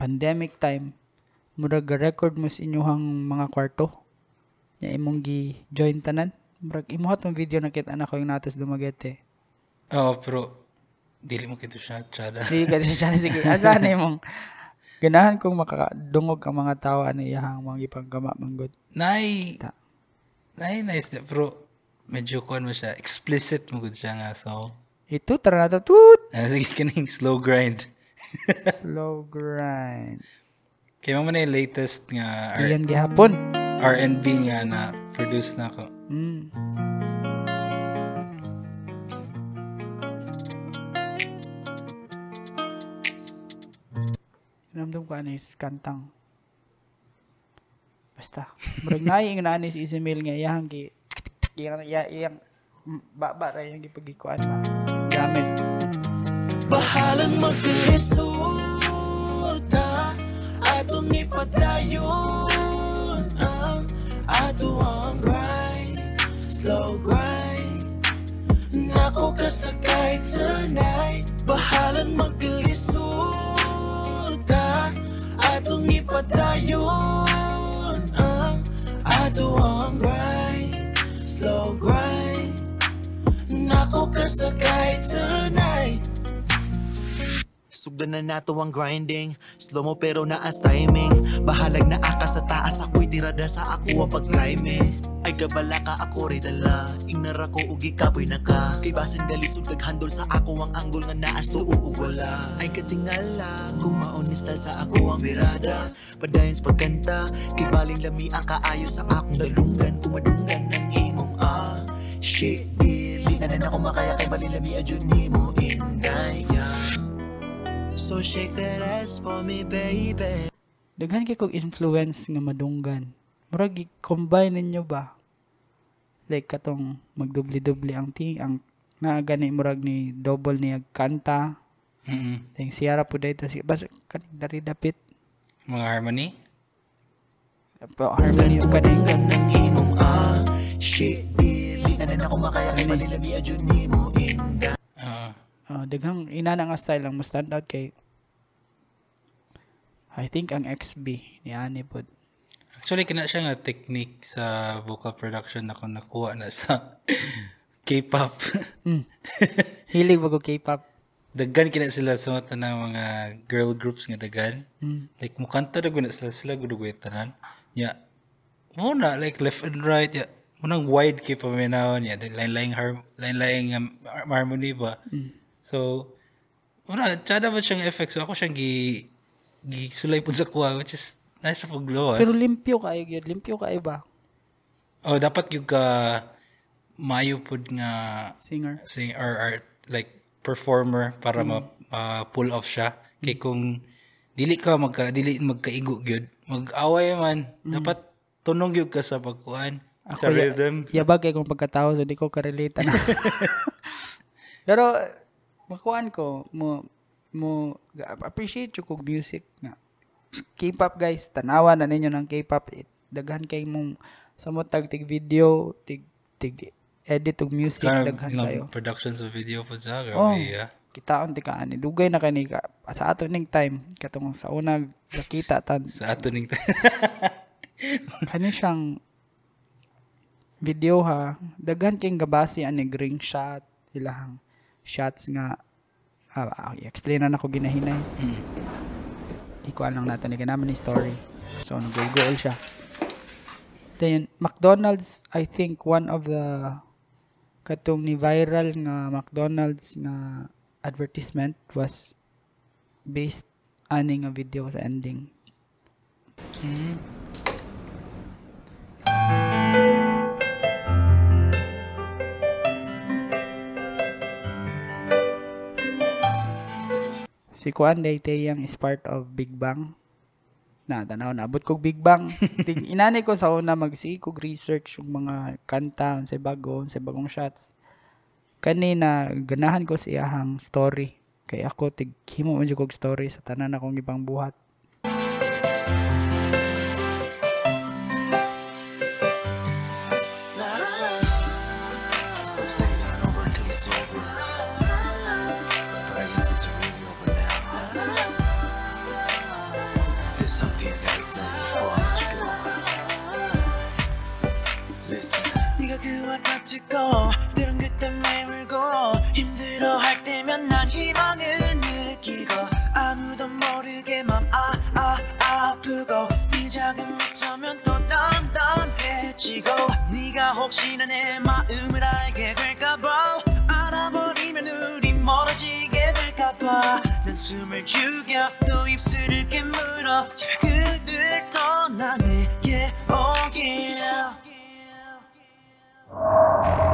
pandemic time. Murag record mo sa inyong mga kwarto. Nya imong gi-join tanan. Murag imuhat mong video nakita na ko yung natas dumagete. oh, pero dili mo kito siya, tsada. Di ka siya sige. Asa na ganahan kong makadungog ang mga tao ano iyahang mga ipanggama manggod. Nay, Ta. nay, nice na. Pero medyo kuhan mo siya. Explicit mo gud siya nga. So, Ito, tara na to. Toot! Ah, sige, kaning slow grind. Slow grind. Kaya mo na yung latest nga R- Iyan gihapon. R&B nga na produce na ako. Mm. Ramdam ko anis kantang. Basta. Murag na yung nani si Ismail nga iyang gi iyang iyang baba ra yung gipagikuan na. Gamit. Bahalang magkalisuta Atong ipadayon Ang ato ang grind Slow grind Nako kasakay tonight Bahalang magkalisuta Atong ipadayon Ang ato ang grind Slow grind. Nako kasakay tonight Sugdan na nato ang grinding. Slow mo pero naas timing. Bahalag na aka sa taas Ako'y tirada sa ako ang pag-climbing. Ay gabala ka ako rin dala. Ingnar ako ugi kapoy na ka Kay basin dalisod handol sa ako ang anggol nga naas to uuwala Ay katingala Kung maonistal sa ako ang birada. Padayon sa pagkanta Kay baling lami ang kaayo sa akong dalungan. Kumadungan ng imong ah Shit, dili na na ako makaya kay baling lami adyo ni mo inday. So shake that ass for me, baby. Daghan kay kog influence nga madunggan. Murag i-combine ninyo ba? Like katong magdubli-dubli ang ting ang na gani murag ni double niya kanta. Mm Ting siyara po dayta si bas kani dari dapit. Mga harmony. Pa harmony o kaning Kumadungan ng imong ah Shit, dili na na ako makaya kay balilami adyo ni mo inday. Ah, uh, daghang ina na nga style lang mo stand out kay I think ang XB ni Ani pod. actually, kina siya nga technique sa vocal production na kung nakuha na sa K-pop. Mm. Hilig ba ko K-pop? daggan kina sila sa mga tanang mga girl groups nga daggan. Mm. Like, mukanta na guna sila sila gudugway tanan. Ya, muna, like, left and right, ya, munang wide kay paminahon ya, lain-laing har lain-laing um, harmony ba. So, muna, tsada ba siyang effect? So, ako siyang gi, gi sulay po sa kuha, which is nice for glow. Pero limpyo kayo gyud, limpyo kayo ba? oh, dapat yung ka mayo pod nga Singer. sing or, or like performer para ma, ma- pull off siya kay kung dili ka magka dili magkaigo gyud mag-away man dapat tunog gyud ka sa pagkuan sa ya- rhythm Yabag kay kung pagkatao so di ko ka-relate na. Pero makuan ko mo mo appreciate yung kog music nga. K-pop guys, tanawa na ninyo ng K-pop. It, daghan kay mong samot tag tig video, tig tig edit og music kind of daghan you know, kayo. productions of video po sa Oh. yeah. Kitaon ti kaani. Dugay na kani ka sa ato ning time katong sa unag nakita tan sa ato ning kani siyang video ha daghan kay gabasi ani ring shot ilahang shots nga ah, ah, i-explain na nako ginahinay. Mm. ikuan lang natin ni naman ni story. So nag-google siya. Then McDonald's I think one of the katong ni viral nga McDonald's nga advertisement was based ani nga video sa ending Si Kuan Daytayang is part of Big Bang. Na, tanaw na. Abot kog Big Bang. Inani ko sa una magsige kog research yung mga kanta, sa bago, sa bagong shots. Kanina, ganahan ko si Ahang story. Kay ako, tig, himo man kog story sa tanan akong ibang buhat. 그와 닥치고 들은 그때 매물고 힘들어 할 때면 난 희망을 느끼고 아무도 모르게 맘 아 아 아프고 네 작은 미소면 또 담담해지고 네가 혹시나 내 마음을 알게 될까봐 알아버리면 우리 한숨을 죽여 또 입술을 깨물어 자그를 Thank you.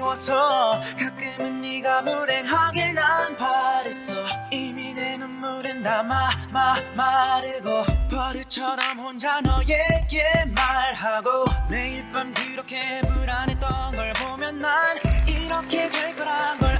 미워서 가끔은 네가 불행하길 난 바랬어. 이미 내 눈물은 다 마, 마, 마르고 버릇처럼 혼자 너에게 말하고 매일 밤 그렇게 불안했던 걸 보면 난 이렇게 될 거란 걸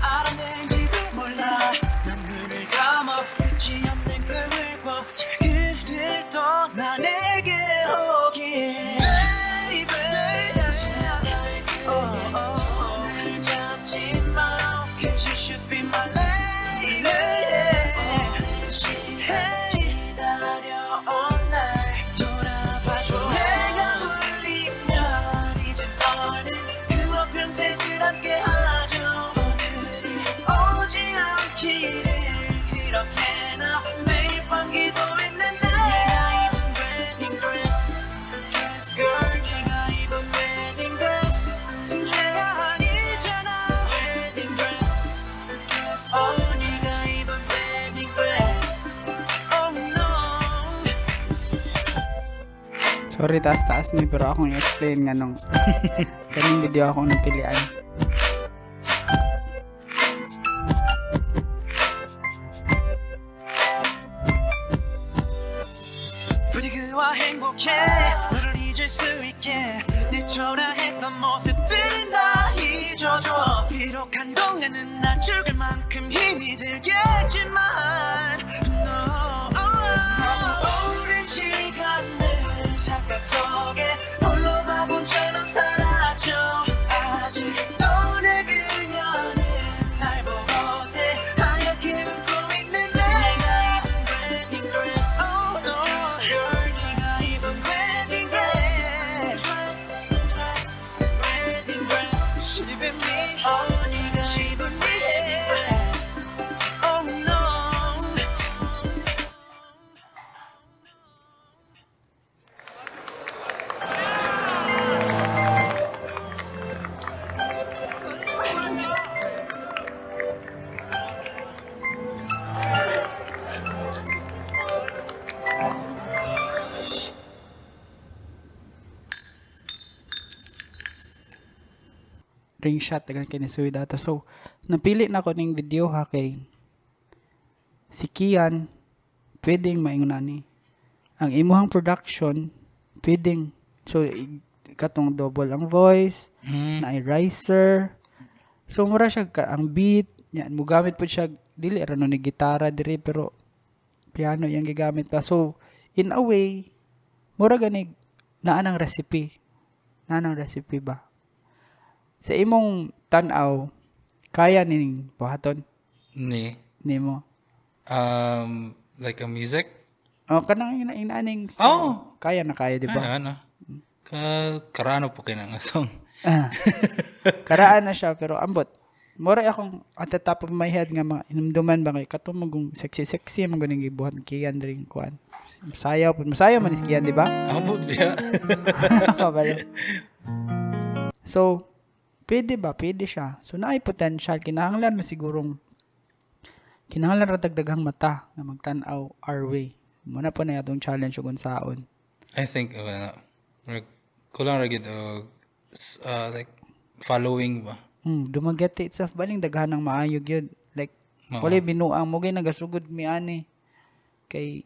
Sorry, taas-taas ni pero akong i-explain nga nung kaning video akong napilian. 부디 그와 행복해 너를 잊을 수 있게 내 초라했던 모습들은 다 잊어줘 비록 한동안은 나 죽을 만큼 힘이 들겠지만 no, 착각 속에 홀로 가본 죄는 살아 ring shot dagan kay ni Suy data. So, napili na ko ning video ha kay si Kian pwedeng maingunan ni. Ang imuhang production pwedeng so katong double ang voice, Mm. na riser. So mura siya ka ang beat, yan mo gamit po siya dili ra no ni gitara diri pero piano yang gigamit pa. So in a way mura ganig naa ng recipe. Naa ng recipe ba? Sa imong tan-aw kaya ning buhaton Ni. nimo. Um, like a music? Oh, kanang ina inaning Oh! kaya na kaya di ba? Ay, ano? Ka karano po kayo ng song. Ah. Karaan na siya pero ambot. Mura akong at the top of my head nga mga inumduman ba kay kato magong sexy sexy mo ganing gibuhat kiyan ring kuan. Masayaw pud masayaw man is kiyan di ba? Ambot biya. So pwede ba? Pwede siya. So naay potential kinahanglan na sigurong kinahanglan ra dagdaghang mata nga magtan-aw our way. Muna po na yatong challenge ug unsaon. I think, uh, uh, kulang ra gid s- uh, like following ba? Hmm, dumagati itself baling daghan ng maayo gyud. Like Oo. wala binuang mo gay nagasugod mi ani. Kay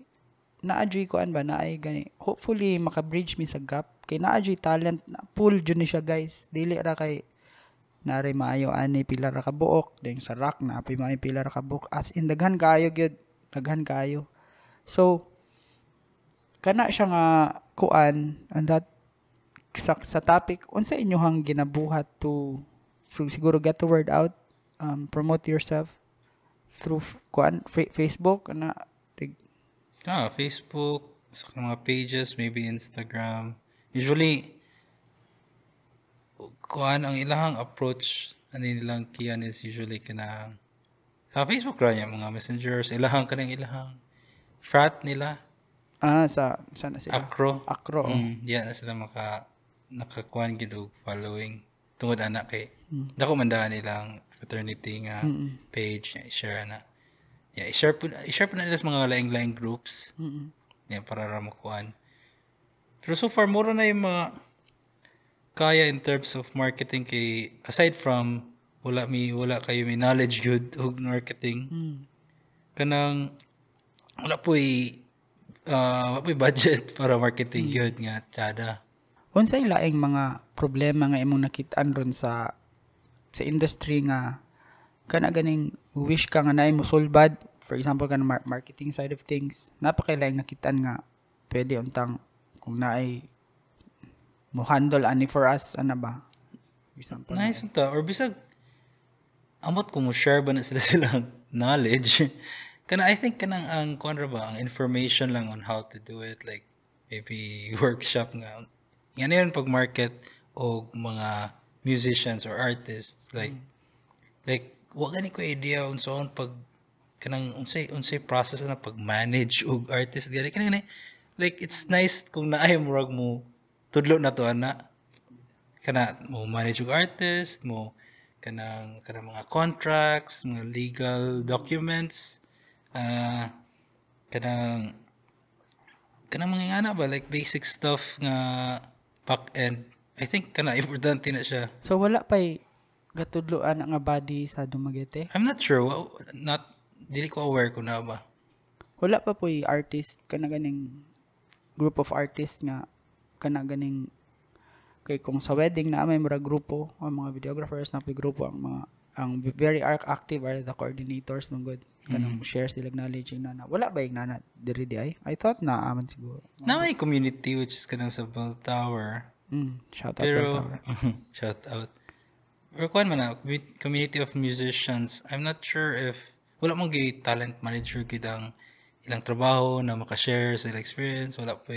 naadjay ko an ba naay gani. Hopefully maka-bridge mi sa gap kay naadjay talent na full jud ni siya guys. Dili ra kay nari maayo ani pila ka buok ding sa rack na apoy maayo pila ka buok as in daghan kaayo gyud daghan kaayo so kana siya nga kuan and that sa, sa topic unsa inyohang ginabuhat to so siguro get the word out um, promote yourself through f- kuan fa- Facebook na tig Ah, Facebook, sa mga pages, maybe Instagram. Usually, kuan ang ilahang approach ano nilang kiyan is usually kana sa Facebook ra niya mga messengers ilahang kanang ilahang frat nila. Ah sa sana sila? Acro akro. Oh. mm, diyan na sila maka nakakuan gid og following tungod ana kay dako man daan nilang fraternity nga page nga i-share na yeah i-share po i-share po na nila sa mga laing-laing groups. Mm-mm. yeah, para ra makuan. Pero so far mura na yung mga kaya in terms of marketing kay aside from wala mi wala kayo may knowledge good og marketing Mm. kanang wala po uh, wala po'y budget para marketing good nga tsada. Unsay laing mga problema nga imong nakitaan ron sa sa industry nga kana ganing wish ka nga naay mo solbad? For example mar- marketing side of things napakailaing nakitaan nga pwede untang kung naay mo handle ani for us ana ba? For example nice unta or bisag amot kung share ba na sila silang knowledge? Kana I think kanang ang kuan ra ba ang information lang on how to do it like maybe workshop nga. Yan yun pag market o mga musicians or artists like like wa gani ko idea unsaon pag kanang unsay unsay process na pag manage og artist gani. Kanang like it's nice kung naay murag mo tudlo na to ana. Kana mo manage og artist mo kanang kanang mga contracts mga legal documents ah kanang kanang mga ngana ba like basic stuff nga back end. I think kana importante na siya. So wala pay gatudloan nga body sa Dumaguete? I'm not sure. Not dili ko aware ko na ba. Wala pa po'y artist kana ganing group of artists nga kana ganing kay kung sa wedding na may mura grupo ang mga videographers na grupo ang mga ang very active are the coordinators ng good kanang share sila knowledge yung nana wala ba yung nana diri di ay I thought na aman siguro na may community which is kanang sa Bell Tower mm, shout out Pero, Bell Tower. shout out. Or kuan man na, commu- community of musicians. I'm not sure if, wala mong gay talent manager gid ang ilang trabaho na makashare sa ilang experience. Wala pa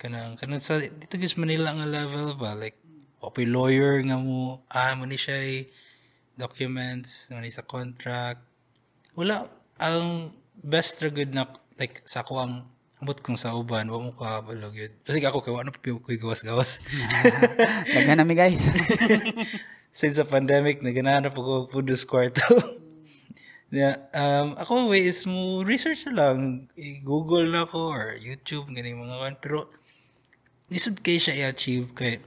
kanang, kanang sa, dito guys Manila nga level ba? Like, pa lawyer nga mo, ah, mo ni siya documents, mo ni sa contract. Wala, ang best ra good na, like, sa ako ang ambot kong sa uban, wa mo ka balog yun. Kasi ako kay ano pa ko gawas-gawas. Daghan nami guys since sa pandemic, naganahanap ako Pudus Kwarto. yeah, um, ako way is mo research na lang. I-google na ako or YouTube, ganyan mga kan. Pero, lisod kay siya i-achieve kay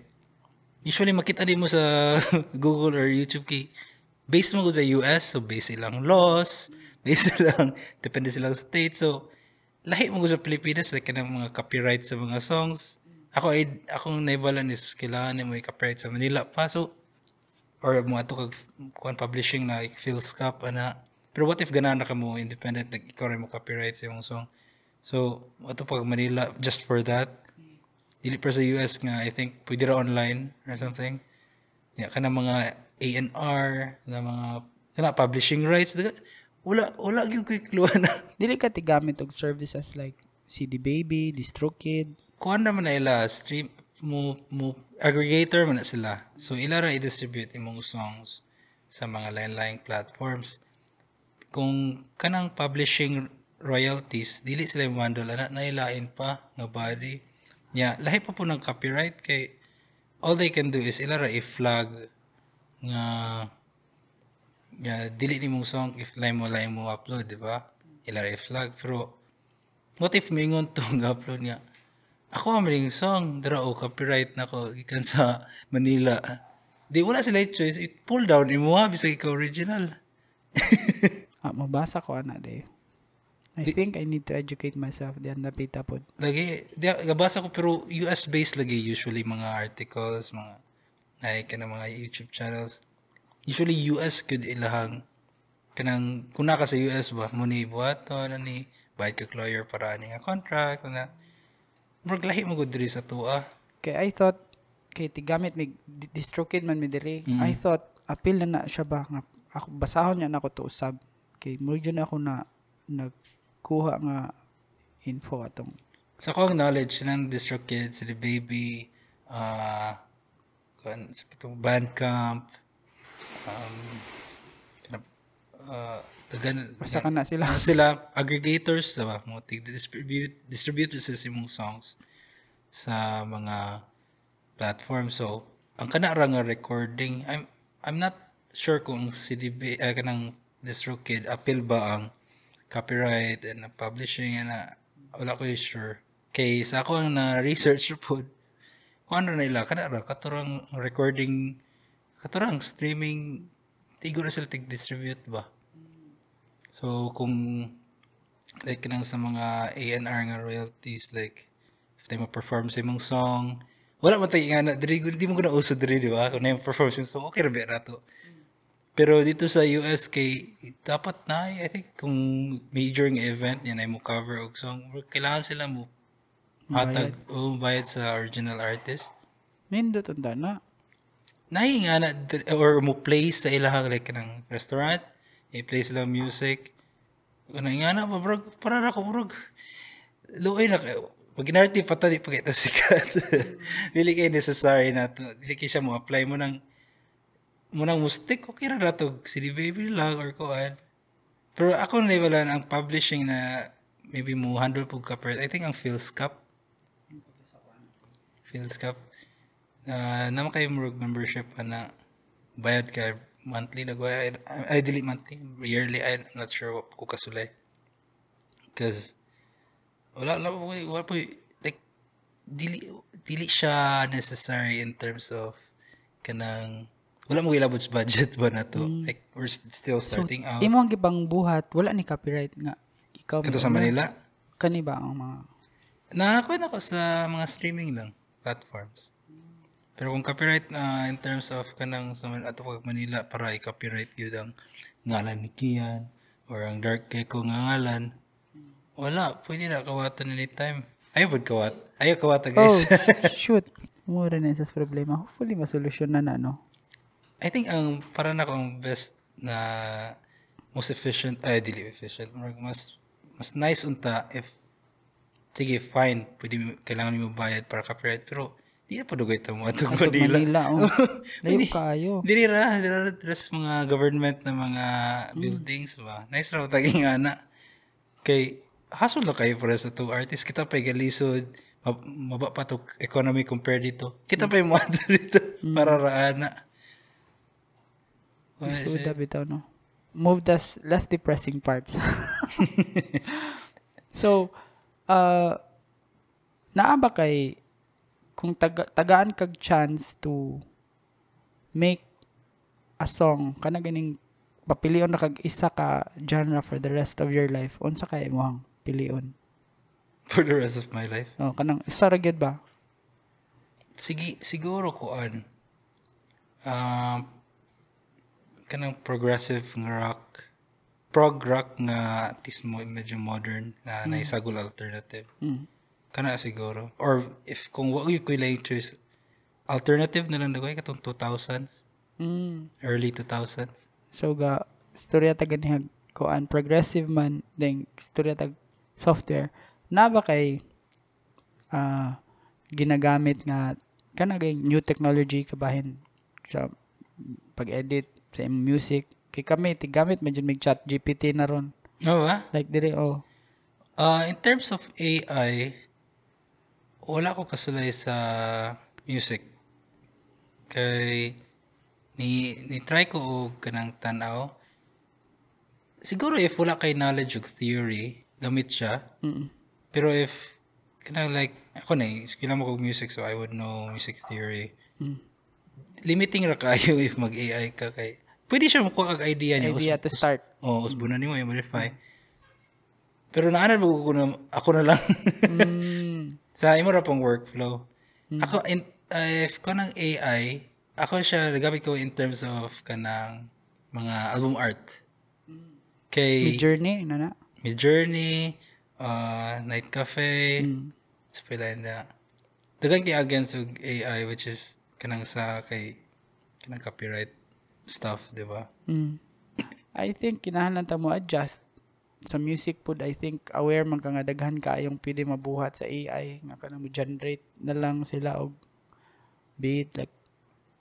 usually makita din mo sa Google or YouTube kay based mo ko sa US, so based silang laws, based silang, depende silang state. So, lahi mo ko sa Pilipinas, like kanang mga copyright sa mga songs. Ako, ay, akong naibalan is kailangan mo i-copyright sa Manila pa. So, or mo ato kag kuan publishing na like, feels cup ana pero what if ganahan na ka mo independent nag ikaw rin mo copyright sa imong song so ato pag Manila just for that dili pa sa US nga I think pwede ra online or something. Ya kana mga A&R na mga kana publishing rights daga wala wala gyud koy kluha na. Dili ka tigamit og services like CD Baby, DistroKid. Kuan naman na ila stream mo mo aggregator man na sila. So ila ra i-distribute imong songs sa mga lain-laing platforms. Kung kanang publishing royalties dili sila mandol ana nailain pa nga body nya lahi pa po ng copyright kay all they can do is ila ra i-flag nga nga dili ni mong song if lain mo lain mo upload di ba? Ila ra i-flag pero what if mingon to nga upload nga ako ang song dara o copyright na ko gikan sa Manila. Di wala sila choice. It pull down imo ha bisag ikaw original. Ah, mabasa ko ana de I think I need to educate myself diyan napita pod lagi di gabasa ko pero US based lagi usually mga articles mga like kana mga YouTube channels usually US could ilahang kanang kung naka sa US ba mo ni buhato na ni bayad ka lawyer para ani nga contract na murag lahi mo gud diri sa tuwa Kay I thought, kay tigamit mig di- distrokid man mi diri. I thought, appeal na na siya ba? Nga, ako, basahon niya na ako to usab. Kay mo dyan ako na nagkuha nga info atong sa akong knowledge ng district kids the baby uh kan sa pitong Bandcamp um kanang, uh, tagan basta ka na sila. Sila aggregators diba mo tig distribute distribute sa imong songs sa mga platform so ang kana ra nga recording I'm I'm not sure kung CDB uh, kanang DistroKid appeal ba ang copyright and publishing and uh, wala ko sure kay sa ako ang na research po kung ano na nila kana ra katurang recording katurang streaming tigo na sila distribute ba So, kung like kanang sa mga A&R nga royalties, like, if tayo ma-perform sa imong song, wala man tayo nga na, diri, di mo ko na uso diri, di ba? Kung na yung perform sa imong song, okay, rabi na to. Pero dito sa US, kay, dapat na, I think, kung major nga event, yan ay mo cover og song, kailangan sila mo hatag o bayad sa original artist. Nindot ang na. Nahi nga na, or mo play sa ilahang like ng restaurant, i-play sila music. Ano nga na, bro, para na ko, bro. Luoy na kayo. Pag inarti pa tadi pag ito sikat. Dili kay necessary na to. Dili kay siya mo apply mo ng mo nang mustik okay ra na to. City baby lang or kuan. Pero ako na wala ang publishing na maybe mo handle pug ka I think ang Phil's Cup. Phil's Cup. Uh, naman kayo murag membership ana bayad ka monthly na I, I dili monthly yearly I'm not sure what ko kasulay because wala wala po wala po like dili dili siya necessary in terms of kanang wala mo ilabot sa budget ba na to like we're still starting out Imo ang gibang buhat, wala ni copyright nga. Ikaw kato sa Manila Kani ba ang mga Nakakuha na ko sa mga streaming lang platforms. Pero kung copyright na in terms of kanang sa Man- ato pag Manila para i-copyright gyud ang ngalan ni Kian or ang Dark Gecko nga ngalan, wala, pwede na kawatan anytime. Ayaw pud kawat. Ayaw kawata Oh, guys. shoot. Mura na sa problema. Hopefully masolusyon na na no. I think ang para na ko ang best na most efficient ay dili efficient mas mas nice unta if sige fine pwede mo- kailangan mo bayad para copyright pero di na padugay ta mo atong Manila. Manila, oh. Layo kayo. Dili ra, dili ra dress mga government na mga buildings ba. Nice ra taging ana. Kay hasol lang kayo para sa two artists kita pa galisod mab- maba pa to economy compare dito. Kita pa yung mga dito para ra ana. Siya. bitaw no. Move the less depressing parts. so, uh, naa ba kay kung taga, tagaan kag chance to make a song kana ganing papilion na kag isa ka genre for the rest of your life unsa kay mo ang pilion for the rest of my life. oh kanang isa ra gyud ba Sige, siguro kuan. Um, kanang progressive nga rock. Prog rock nga at least mo medyo modern na naisagol alternative. mm. Kana siguro. Or if kung wa ko like choice alternative na lang dagoy katong 2000s, Mm. early 2000s. So ga storya ta ganihag kuan progressive man ding storya tag software na ba kay ah ginagamit nga kana kay new technology kabahin sa pag-edit sa music kay kami tigamit medyo mig chat GPT na ron No ba? like dire oh Uh, in terms of AI, wala ko kasulay sa music. Kay ni ni try ko og kanang tanaw. Siguro if wala kay knowledge of theory, gamit siya. mm Pero if kanang like ako na kailangan mo kog music so I would know music theory. Mm. Limiting ra kayo if mag AI ka kay pwede siya makuha kag idea niya. idea to start Oh, usbunan nimo i-modify. Pero naanan mo ko na ako na lang. mm. sa imo ra pong workflow. Ako in uh, if ko ng AI ako siya nagamit ko in terms of kanang mga album art. Kay Mid journey na na. Mid Journey, uh, Night Cafe, Mm. sa pila na. Dagan kay against AI which is kanang sa kay kanang copyright stuff, di ba? Mm. I think kinahanglan ta mo adjust sa music pod I think aware man ka nga daghan kaayong pwede mabuhat sa AI nga kanang mo generate na lang sila og beat like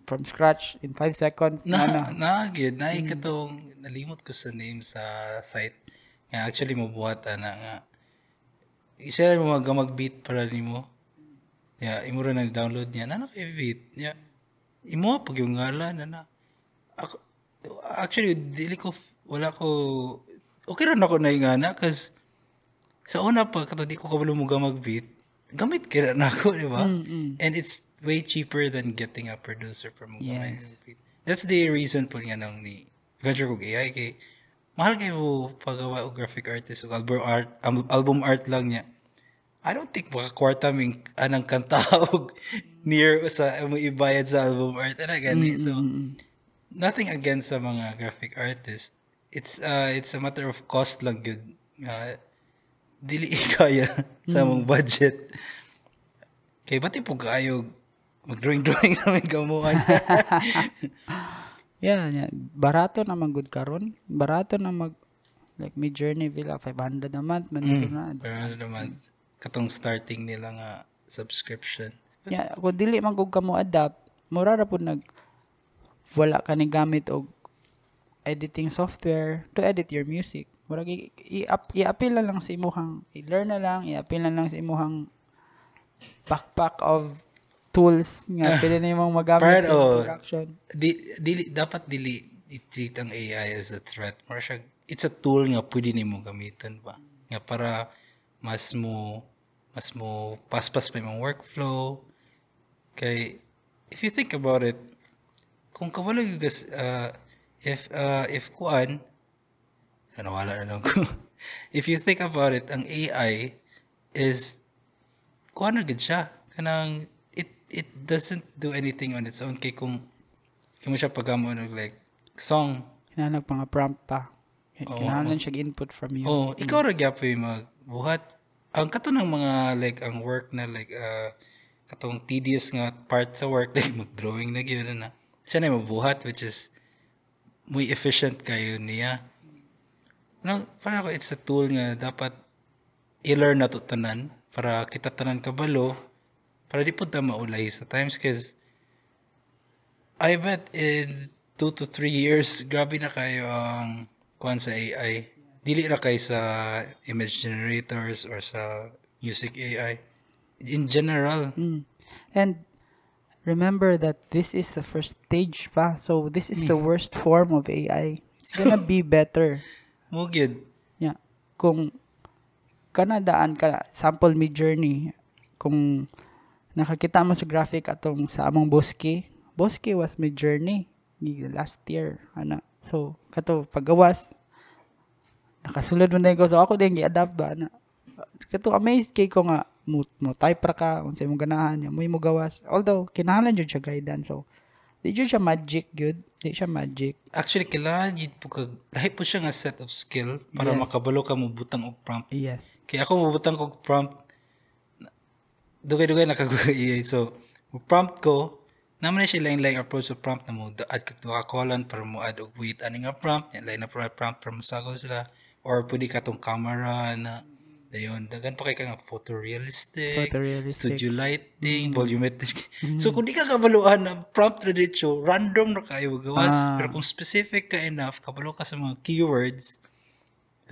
from scratch in 5 seconds na na. Na, na, good. Na, katong, nalimot ko sa name sa site. Nga, actually, mabuhat ana nga. Isa mo mag mag-beat para nimo. Yeah, imo ra na download niya. Nana kay beat. Yeah. Imo pag yung ngalan na Ako, actually, dili ko, wala ko, okay rin ako na yung ana, cause sa una pa, kato di ko kabalo mo mag-beat, gamit kaya na ako, di ba? Mm, And it's way cheaper than getting a producer for mo gamay Yes. beat. That's the reason po nga nang ni venture ko AI kay mahal kayo pagawa og graphic artist o album art album art lang niya. I don't think baka kwarta ming anang kanta near sa mo ibayad sa album art ana gani. So nothing against sa mga graphic artist. It's uh it's a matter of cost lang gyud. Uh, dili kaya sa mong budget. Kay bati po kayo mag-drawing-drawing na may gamuan. Yeah, yeah. Barato naman good karon. Barato na mag like mid journey villa 500 a month man Mm. na. Pero ano naman, katong starting nila nga subscription. Yeah, kung dili man kog kamo adapt, mura ra pud nag wala ka ni gamit og editing software to edit your music. Mura i- i-up i-appeal na lang sa imuhang i-learn na lang, i-appeal na lang sa imuhang backpack of tools nga pwede na imong magamit Part, sa oh. production. Di, dili, dapat dili i-treat ang AI as a threat. More siya, it's a tool nga pwede nimo gamitan ba. Nga para mas mo mas mo paspas pa imong workflow. Kay if you think about it, kung kabalo yung gas, uh, if uh, if kuan ano wala na lang ko. if you think about it, ang AI is kuan na siya. Kanang it it doesn't do anything on its own kay kung kung mo siya pagamo ng like song Kinahanglan pa nga prompt pa. Kinahanglan siya input from you. Oh, ikaw ra gyapon magbuhat. Ang kato ng mga like ang work na like uh, katong tedious nga part sa work like mag-drawing na gyud na. Siya na mabuhat which is muy efficient kayo niya. No, para ako it's a tool nga dapat i-learn na to para kita tanan kabalo para di po ta maulay sa times cause I bet in two to three years, grabe na kayo ang kuhan sa AI. Dili na kayo sa image generators or sa music AI. In general. Mm. And remember that this is the first stage pa. So this is the worst form of AI. It's gonna be better. Mo gyud. Yeah. Kung kanadaan ka, sample me journey, kung nakakita mo sa graphic atong sa among Bosky, Bosky was my journey last year. Ana. So, kato, paggawas, nakasulod mo na ko. So, ako din, gi-adapt ba? Ana. Kato, amazed kay ko nga, mo, mo type ra ka, kung sa imong ganahan mo mo gawas. Although, kinahanglan jud siya guidance. So, di jud siya magic, good. Di siya magic. Actually, kailangan yun po kag, lahi po siya nga set of skill para Yes. makabalo ka mo butang og prompt. Yes. Kaya ako mabutang ko og prompt, dugay-dugay nakagugay. So, prompt ko, naman na siya lain-lain approach sa prompt na mo, add ka ka colon para mo add og wait ani nga prompt, lain na prompt para mo sagol sila. Or pwede ka tong camera na, dayon, dagan pa kay ka photorealistic, Photorealistic. studio lighting, volumetric. So, kung di ka kabaluan na prompt na dito, random na kayo gawas. Ah. Pero kung specific ka enough, kabalo ka sa mga keywords,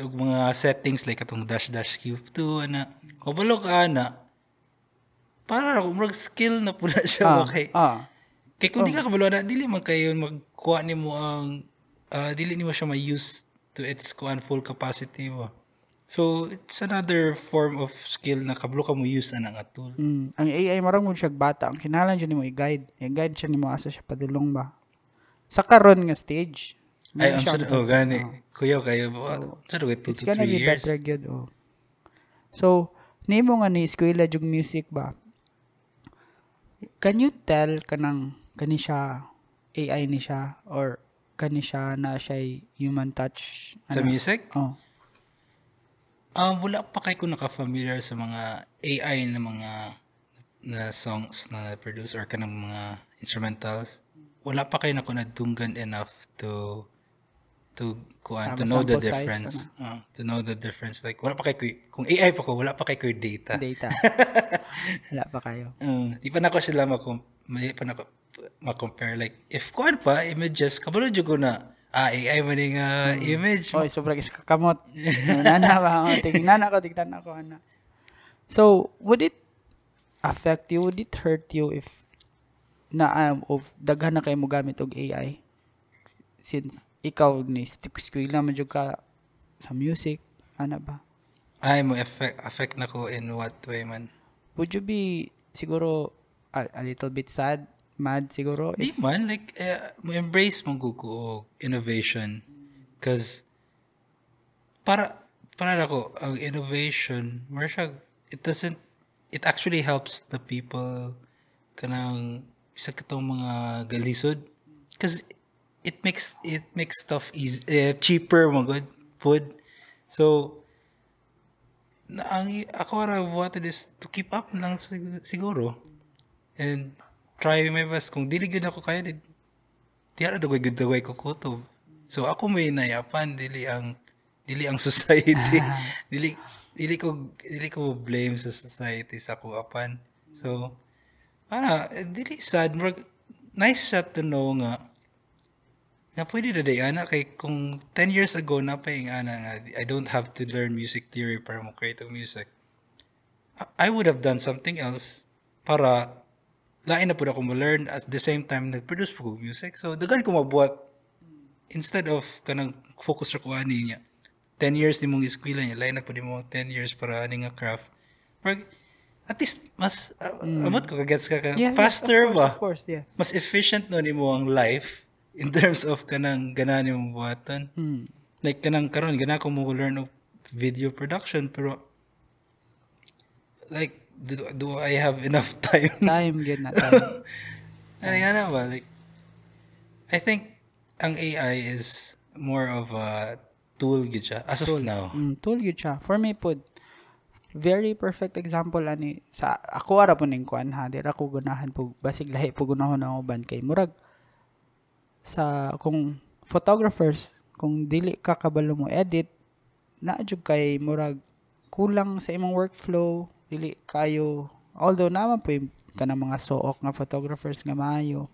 mga settings like atong dash dash Q2 ana kabalo ka ana para ako murag skill na pula siya Ah, kay ah. kay kung di ka kabalo na dili man kayo magkuha nimo ang ah, dili nimo siya ma-use to its kuan full capacity ba so it's another form of skill na kabalo ka mo use ana nga tool Mm, ang AI marang mo siya bata. Ang kinahalan siya nimo i-guide. I-guide siya nimo asa siya padulong ba. Sa karon nga stage. ay ang sad oh gani kuya kayo so, 2 It's to gonna 3 be years better good. Oh. So, nimo nga ni eskwela jug music ba? Can you tell kanang kani siya AI ni siya or kani siya na siya human touch. Sa music? Oh. Um, wala pa kay ko naka-familiar sa mga AI na mga na songs na produce or kanang mga instrumentals. Wala pa kay na ko nadunggan enough to to kuan Ah, to know the sample size, difference. Uh, to know the difference. Like wala pa kay ko kung AI pa ko wala pa kay ko data. Data. Wala pa kayo. Uh, di pa na ko sila makom pa na ko ma-compare like if kuan pa images kabalo jud ko na ah AI man nga image Oy, sobrang is kakamot. nana ba? Oh, tingnan ako, tignan ako. Ana. So, would it affect you? Would it hurt you if na um, of daghan na kayo mo gamit og AI? Since ikaw ni skwila man jud ka sa music, ana ba? ay mo affect affect na ko in what way man. Would you be siguro a, a little bit sad, mad siguro? Di man, like, mo embrace mo og innovation. Cause, para, para ako, ang innovation, more it doesn't, it actually helps the people kanang, isa katong mga galisod. Cause, it makes, it makes stuff easy, eh, cheaper, mga good, food. So, na, ang, ako ra wanted is to keep up lang sig- siguro. And try my best. Kung dili gyud ako kaya, di, di ara dagway gyud dagway ko kutob. So ako may nayapan dili ang dili ang society. dili dili ko dili ko blame sa society sa kuapan. So ana dili sad murag nice siya to know nga nga pwede na day ana kay kung 10 years ago na pa yung ana nga I don't have to learn music theory para mo create music. I would have done something else para lain na po ako mo learn at the same time nag-produce po ko music. So dagan ko mabuhat instead of kanang focus ko ani niya. 10 years ni mong eskwela niya, lain na po di mo 10 years para ani nga craft. Pero at least mas uh, amot ko kagets ka ka Yeah, yes, faster of course, ba? Of course, yeah. Mas efficient no ni mo ang life in terms of kanang gana ni mong buhatan. Hmm. Like kanang karon gana ko mo learn of video production pero like do, do I have enough time? Time gyud na time. Ano nga na ba? Like, I think ang AI is more of a tool gid siya as of now. Mm, tool gyud siya. For me pod very perfect example ani sa ako ara po ning kuan ha dira ko gunahan pug basig lahi po gunahon ang uban kay murag sa kung photographers kung dili ka kabalo mo edit na jud kay murag kulang sa imong workflow dili kayo although naman po yung kanang mga sook nga photographers nga maayo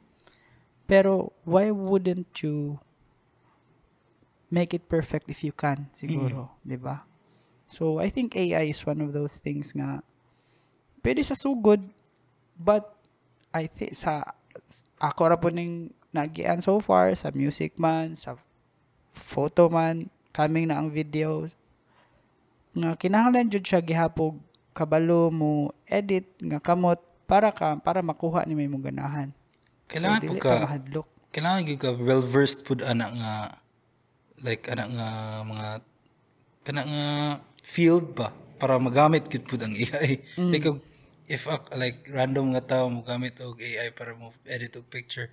pero why wouldn't you make it perfect if you can siguro di ba? So, I think AI is one of those things nga pwede sa sugod but I think sa ako ra po ning nagian so far sa music man, sa photo man, coming na ang videos nga kinahanglan jud siya gihapog kabalo mo edit nga kamot para ka para makuha ni may mong ganahan. Kailangan so, po ka, mahadlok. kailangan gyud ka well versed pud ana nga like ana nga mga kana nga field ba para magamit gid pud ang AI. Like kung- if ak- like random nga tao mo gamit og AI para mo edit og picture,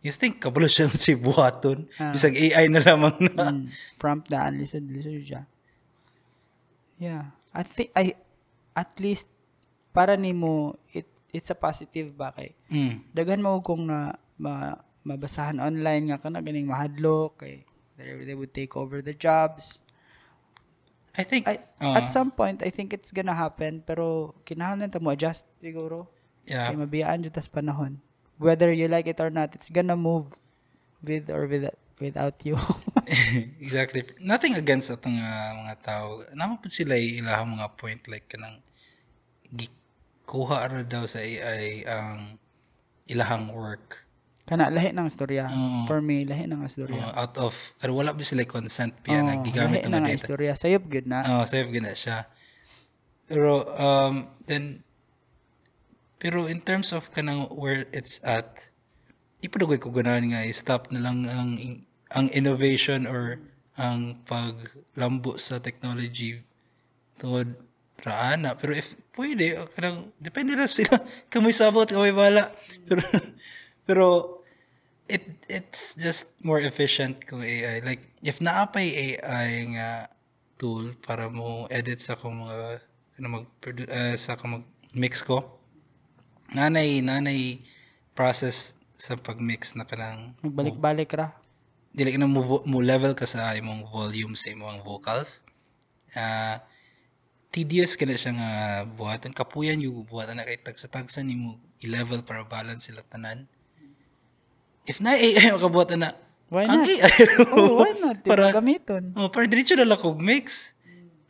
you think kabalo siya si buhaton bisag AI na lamang na. Mm, prompt daan lisod lisod siya. Yeah. I think I at least para nimo it it's a positive ba kay Mm. daghan mo kung na ma, mabasahan online nga kana ganing mahadlok kay they, would take over the jobs. I think I, uh, at some point I think it's gonna happen pero kinahanglan ta mo adjust siguro. yeah. Kay mabiyaan jud tas panahon. Whether you like it or not, it's gonna move with or without without you. exactly. Nothing against atong uh, mga tao. Naman po sila ilahang mga point like kanang gi- kuha ra daw sa AI ang ilahang work kana lahi ng istorya. Oo. For me, lahi ng istorya. uh, out of kaya wala ba sila consent piya na Oo, gigamit ng na data. istorya. Sayop good na. Oh, save gina siya. Pero um then pero in terms of kanang where it's at, ipadugoy ko ganahan nga i-stop na lang ang ang innovation or ang paglambo sa technology tungod raana. Pero if pwede, o kanang depende na sila. Kamoy sabot, kamoy bala. Pero pero it it's just more efficient kung AI. Like, if naapay AI nga tool para mo edit sa kung mga kana mag uh, sa kung mag mix ko nanay nanay process sa pagmix na kanang Magbalik-balik ra. dili ka na mo, mo level ka sa imong volume sa imong vocals. Ah tedious ka na siya nga buhatan. Kapuyan yung buhatan na kay tagsa-tagsa ni mo i-level para balance sila tanan. If na AI makabuhatan na, Why ang not? AI, Oh, why not? Para- gamiton. oh, para diretso na lang mix.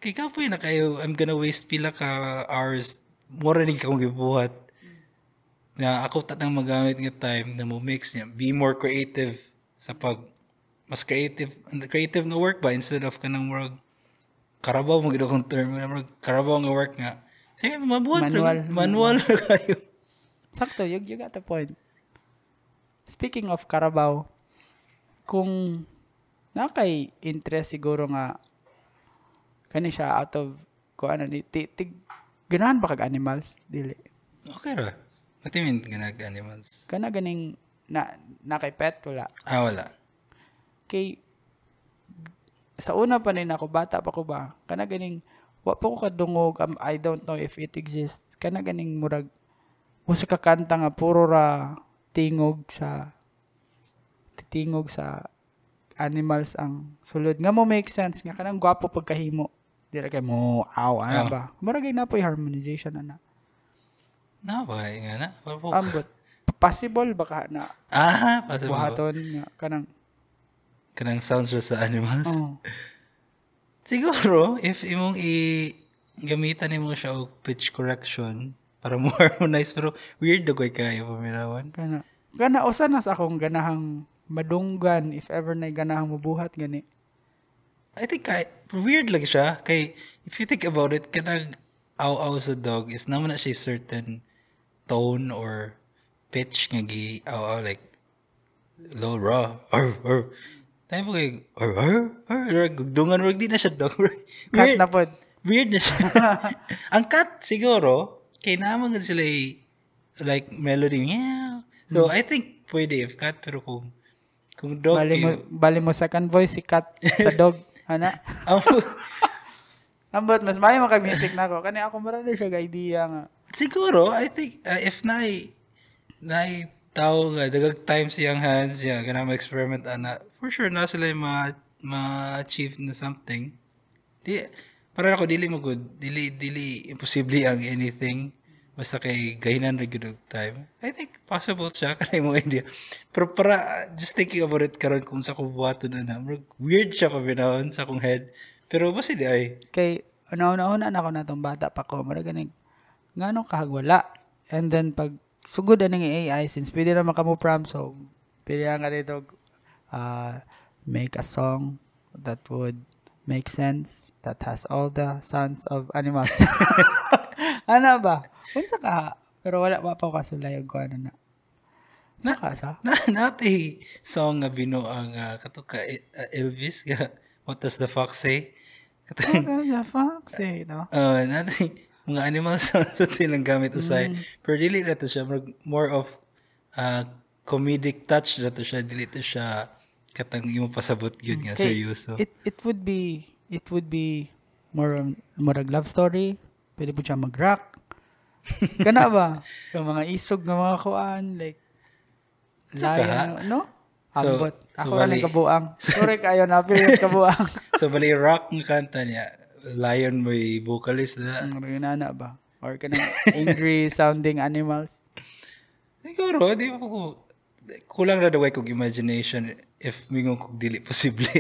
Kay kapoy na kayo, I'm gonna waste pila ka hours. Mura rin kang gibuhat. Na ako tatang magamit nga time na mo mix niya. Be more creative sa pag mas creative and creative nga work ba instead of kanang murag karabaw mo gid akong term karabaw nga work nga. Sige mabuhat Manual. manual. Manual na kayo. Sakto, you, you got the point. Speaking of Carabao, kung nakay interest siguro nga kani siya out of ko ano ni ti, ti, ganahan ba kag animals dili? Okay ra. Matimin ganag animals? Kana ganing na nakay pet wala? Ah wala. Kay sa una pa rin ako bata pa ko ba? Kana ganing wa pa ko kadungog um, I don't know if it exists. Kana ganing murag usa ka kanta nga puro ra tingog sa titingog sa animals ang sulod. Nga mo make sense nga kanang gwapo pagkahimo. Dira kay mo aw ana Ah. ba? Murag ay napoy harmonization ana. Na ba nga na po. ambot. Possible baka na ah possible. buhaton nga kanang kanang sounds sa animals oh, Siguro, if imong i gamitan nimo siya og pitch correction para mo harmonize pero weird daw kay kayo paminawan. Kana. Kana usa na sa akong ganahang madunggan if ever na ganahang mabuhat gani. I think kay weird lang siya kay if you think about it kanang aw-aw sa dog is naman na siya certain tone or pitch nga gi aw-aw like low raw or or Tayo po kay or or or gugdungan or di na siya dog. Cut na pod. Weird na siya. ang cat, siguro, kay naman sila like melody. Meow. So, I think pwede if cat, pero kung kung dog Bali mo, kayo, bali mo second voice si cat sa dog. Ana. ang- Ambot mas maayo makag-music na ako. Kani ako marami siya idea nga. siguro, I think, uh, if na na tao nga, dagag times yung hands niya, ganang ma-experiment ana, for sure, na sila ma, ma-achieve na something. Di, para ako, dili mo good. Dili, dili, imposible ang anything. Basta kay gahinan na good og time. I think possible siya, kanay mo idea. Pero para, just thinking about it karon kung sa kubuhaton na na, weird siya pabinahon sa akong head. Pero basta di ay, Kay una-una na ako natong bata pa ko. Mara ganing ngano kahagwala. And then pag sugod na ng AI since pwede na makamo prom so pwede nga dito uh, make a song that would make sense that has all the sounds of animals. ano ba? Unsa ka? Pero wala pa pa kasulay ko ano na. Saka sa? na nati song nga bino ang uh, kato ka uh, Elvis nga What does the fox say? Katong Ano the fuck? Say, no? uh, nati mga animal sounds sa tilang gamit usay. Pero dili na to siya more- more of uh, comedic touch na to siya dili to siya katang imo pasabot gyud nga Okay, seryoso. It it would be it would be more on- more love story. Pwede po siya mag-rock. Kana ba? Yung mga isog ng mga kuan like lion, no? So- Ambot. so Ako lang bali- kabuang. Sorry kayo na pero kabuang. so bali rock nga kanta niya Lion may vocalist na. Ang rinana ba? Or kanang angry sounding animals. Siguro, di ba ko kulang na daw kog imagination if mingon kog dili posible.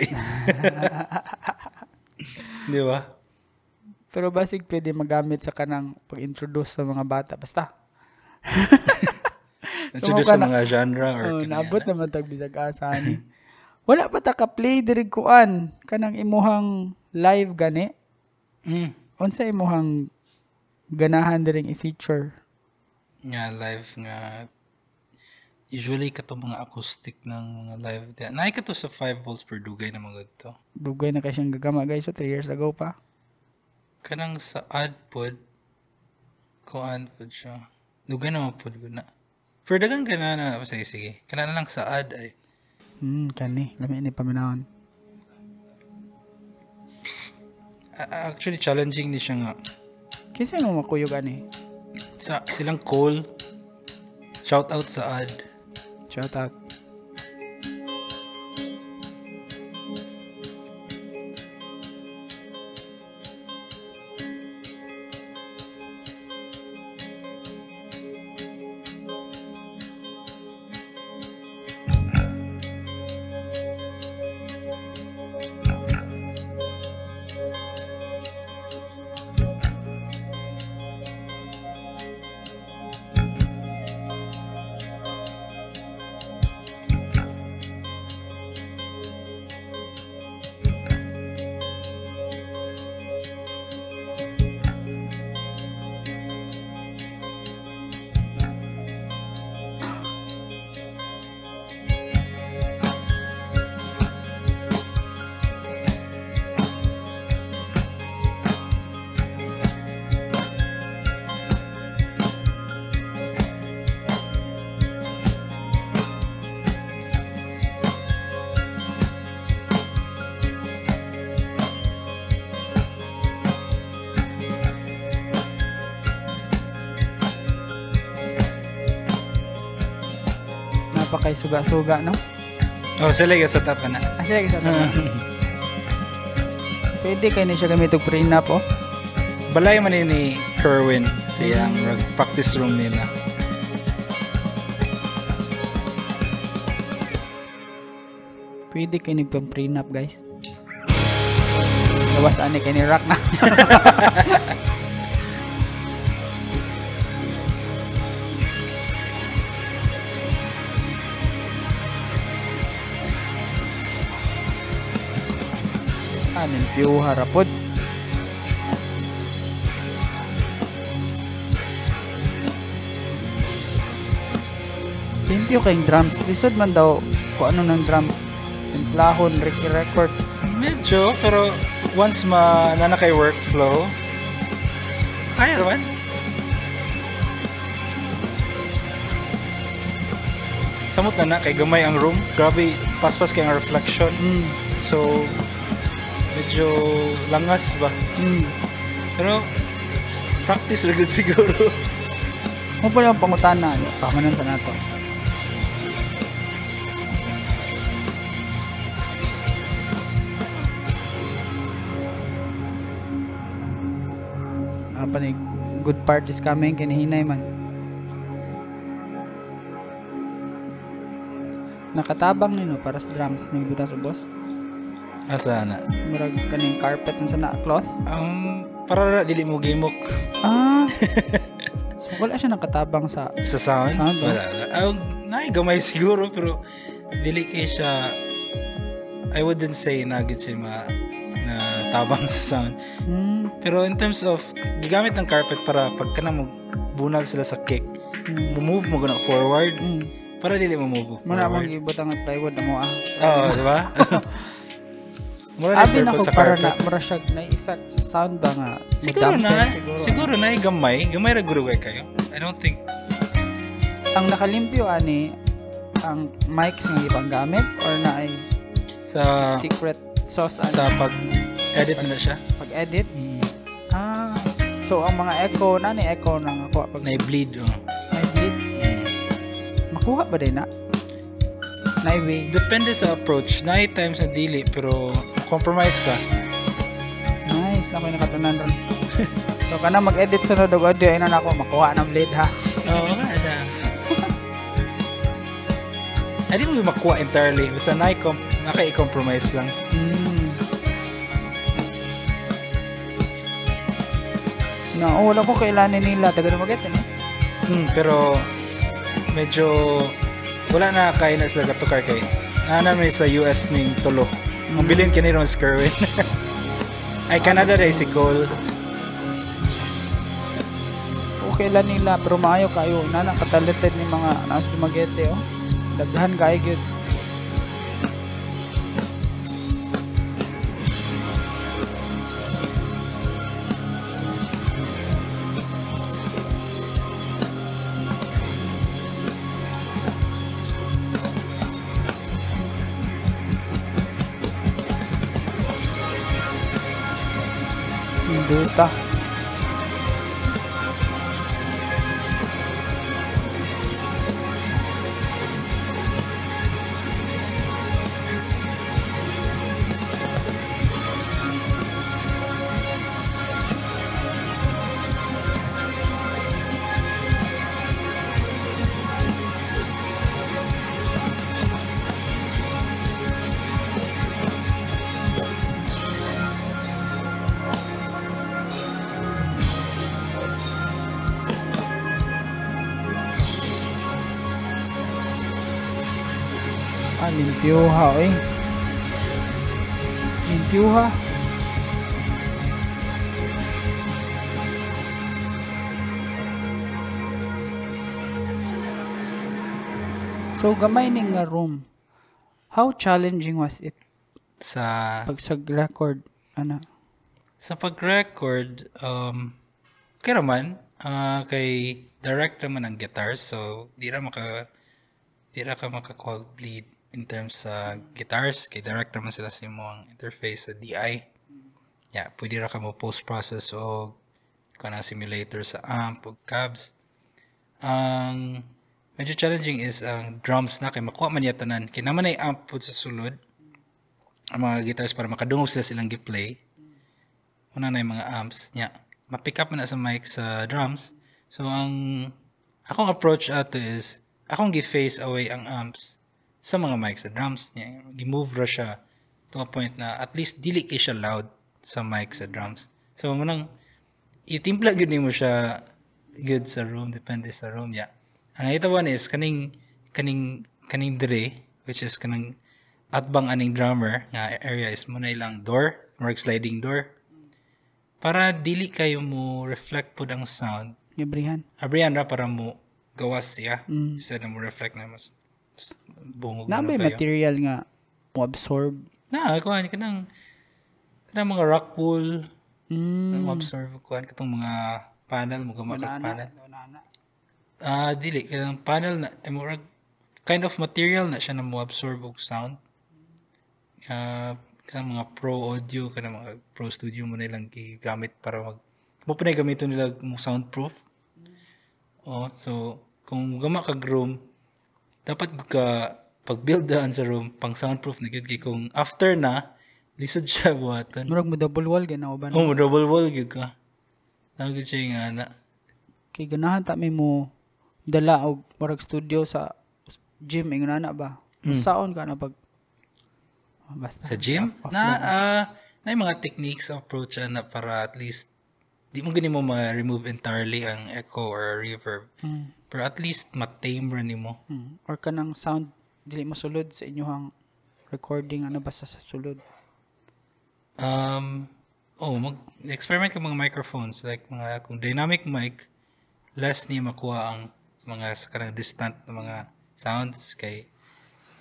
di ba? Pero basig pwede magamit sa kanang pag-introduce sa mga bata. Basta. Introduce Sumuka sa na- mga genre or Oh, naabot na. naman tag bisag asa ni. Wala pa ta ka play diri kuan kanang imuhang live gani. Mm. Unsa imuhang ganahan diring i-feature? Nga live nga usually kato mga acoustic ng mga live diya. Naay kato sa 5 volts per dugay na mga to. Dugay na siyang gagama guys so 3 years ago pa. Kanang sa ad pod kuan pod siya. Dugay naman pod gud na. Pero dagang ka na na, sige, sige. Kana na lang sa ad ay. Hmm, kani. Lami ni paminahon. Actually, challenging ni siya nga. Kasi mo makuyog ani. Sa, silang call. Shout out sa ad. Shout out. Napakay suga-suga, no? Oh, sila yung sa top na. Ah, sige, sa tanan. Pwede kayo na siya gamit og prenup, oh. Balay man ni Kerwin siya Mm. mm. practice room nila. Pwede kayo nagpang prenup, guys. Gawas ani kayo ni Rock na. Anin piyo harapod. Limpyo kayong drums. Lisod man daw kung ano ng drums. Timplahon, Ricky Record. Medyo, pero once ma na kay workflow, kaya naman. Samot na na, kay gamay ang room. Grabe, paspas kay ang reflection. Mm. So, medyo langas ba? Mm. Pero, practice good siguro. Mo pa yung pangutana. Pamanan sa nato. Apa ni good part is coming kinihinay man. Nakatabang nino para sa drums ng buta sa boss. Asa na? Murag kaning carpet na sa na cloth. Ang para ra dili mo gimok Ah. so wala siya nakatabang sa sa sound. Sound. Wala. Ang naay gamay siguro pero dili kay siya I wouldn't say na gid siya ma na tabang sa sound. hmm, Pero in terms of gigamit ng carpet para pag kana mo bunal sila sa kick, hmm, move mo guna forward hmm. para dili mo move Muna mong forward. ibutang ang plywood na mo ah. Oo, di ba? Mura na Abi yung na ko purpose sa para carpet. na mura siya na effect sa sound ba nga. Siguro na, siguro. siguro na yung gamay, gamay ra guro kayo. I don't think Ang nakalimpyo ani ang mics nga ibang gamit or na ay sa secret sauce ani sa pag edit na siya. pag edit. Mm, Ah. So ang mga echo na ni echo nang ako pag na bleed oh. may bleed Mm. makuha ba din na? Na way. Depende sa approach. Na times na dili pero compromise ka. Nice na ko nakatanan ron. so kana mag-edit sa og audio ay na nako makuha ng bleed ha. Oo, nga na. Hindi mo yung makuha entirely. Basta na naka-compromise lang. Mm. Na oh, wala ko kailanin nila taga maget eh. Hmm, pero medyo wala na kaya na sila gatukar kay Nana may sa US ning tulo. Ang bilin kini ron Skerwin. Ay Canada Cole. Okay lang nila pero maayo kayo na nakatalented ni mga nas lumagete oh. Daghan kay gyud. Yuta. Ah, limpyuha eh. Limpyuha. So, gamay ning nga room. How challenging was it Sa pag sa record? Ano? sa pag-record, um, kaya naman, ah, kay direct naman ang guitar, so di ra maka di ra ka makakuha bleed in terms sa guitars, kay direct naman sila sa imong interface sa DI. Yeah, pwede ra ka mo post-process o kanang simulator sa amp o cabs. Ang medyo challenging is ang drums na kay makuha man niya tanan. Kay naman ay amp po sa sulod ang mga guitars para makadungog sila silang gi-play una na yung mga amps niya. Ma-pick up na sa mic sa drums. So, ang akong approach ato is, akong gi-face away ang amps sa mga mic sa drums niya. Gi-move ra siya to a point na at least dili kay siya loud sa mic sa drums. So, munang itimpla gud mo siya good sa room, depende sa room niya. Ang ito one is, kaning, kaning, kaning dire, which is kanang atbang aning drummer nga area is muna ilang door, or sliding door para dili kayo mo reflect po ang sound. Gabrihan. Abrihan ra para mo gawas siya. Mm. Instead na mo reflect na mas bungog Na may material nga mo absorb. Na, kuhan ka ng kanang mga rock wool, Mm. mo absorb kuhan katong mga panel gamit Banana. panel. Ah, dili kanang panel na eh, murag kind of material na siya na mo absorb og sound. Ah, kanang mga pro audio kanang mga pro studio mo nilang gigamit para mag mo pa nila mo soundproof. Oh, so kung gama kag room dapat ka pag-build daan sa room pang soundproof na gyud kay kung after na lisod siya buhaton. Murag mo double wall ganaw ba? Oh, mo double wall gyud ka. Nagud siya nga na. Kay ganahan ta may mo dala og murag studio sa gym ingon na ba? Saon ka na pag Ah, basta. Sa gym? Na, ah, na yung mga techniques approach ah, na para at least di mo gani mo ma-remove entirely ang echo or reverb. Mm. Pero at least ma-tame ra nimo. Mm. Or kanang sound dili masulod sa inyong recording ano basta sa sulod. Um, oh, mag-experiment ka mga microphones. Like, mga, kung dynamic mic, less niya makuha ang mga sa kanang distant na mga sounds kay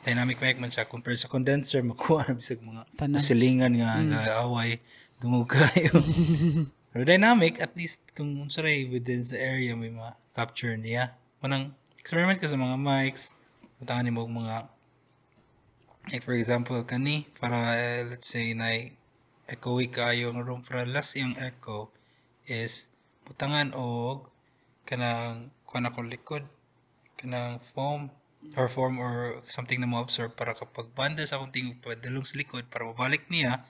dynamic mic man siya compared sa condenser makuha na bisag mga Tanan. silingan nga nga away dungog kayo pero dynamic at least kung sorry within the area may mga capture niya. Manang experiment ka sa mga mics puntahan mo mga like for example kani para eh, let's say na echoey kayo ang room para last yung echo is butangan og kanang kuan ako likod kanang foam or form or something na mo absorb para kapag banda sa akong tingog padalong sa likod para mabalik niya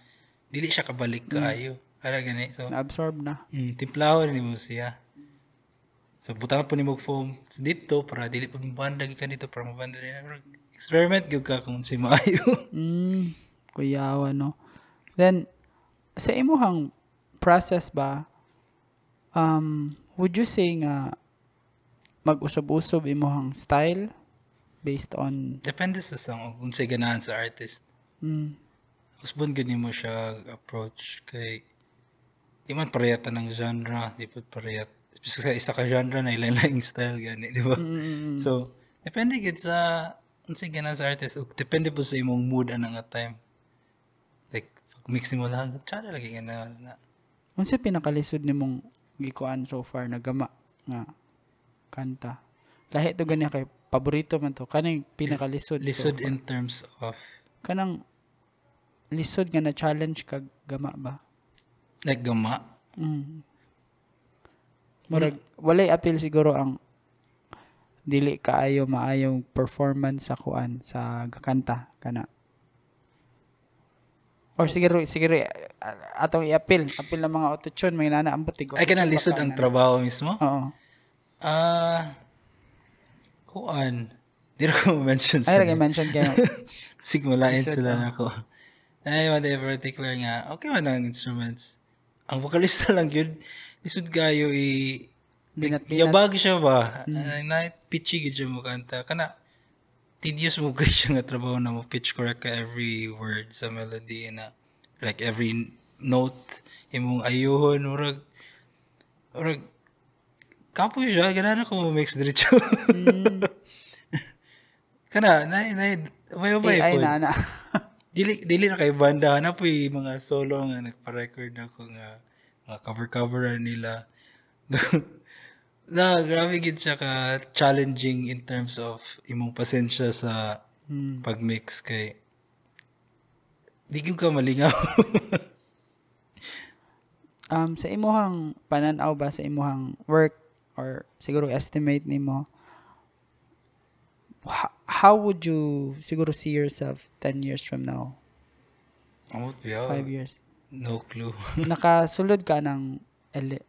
dili siya kabalik kaayo ara gani. So Na-absorb na. mm, timplahon ni mo siya. So butangan po ni mo foam sa dito para dili pa mabanda ka dito para mabanda rin Pero experiment gyud ka kung si maayo Mm, kuyawa no. Then sa imuhang process ba um would you say nga mag-usab-usab imuhang style based on depende sa song kung sa ganahan sa artist? Mm, Usbon gani mo siya approach kay di man parehata ng genre, di pa parehat. Sa isa ka genre na ilang style gani, di ba? So, depende gid sa unsa gana sa artist, depende po sa imong mood anang nga time. Like pag mix nimo lang, tsada lagi gana na. unsa pinakalisod nimong gikuan so far na gama nga kanta. Lahi to gani kay paborito man to kaning pinakalisod. Lisod so in terms of kanang lisod nga na challenge kag gama ba? Like gama. Mm. Murag, walay appeal siguro ang dili kaayo maayong performance sa kuan sa kakanta kana. Or siguro siguro uh, atong i-appeal, appeal ng mga autotune may nana ang butig. Ay, kanang lisod ang trabaho mismo? Oo. Ah, kuan. Di na ko mention Ay, sa lagi mention kayo. Sigmulain sila na ako. Ay, day particular nga, okay man ang instruments. Ang vocalista lang yun, lisod kayo i... Binat- Yabag siya ba? Mm. Na pitchy gid siya mo kanta. Kana, tedious mo guys siya nga trabaho na mo pitch correct ka every word sa melody na like every note imong ayuhon murag murag kapoy siya ganana ko mo mix diretso kana na na may bay AI po na na. Dili dili na kay banda. Na po yung mga solo nga nagpa-record na ko nga mga cover cover nila. Na grabe gid siya ka challenging in terms of imong pasensya sa Hmm. pag-mix kay di gyud ka malingaw. Um, sa imuhang pananaw ba sa imuhang work or siguro estimate nimo ho- how would you siguro see yourself 10 years from now? oh, yeah, 5 years. no clue. Nakasulod ka ng ele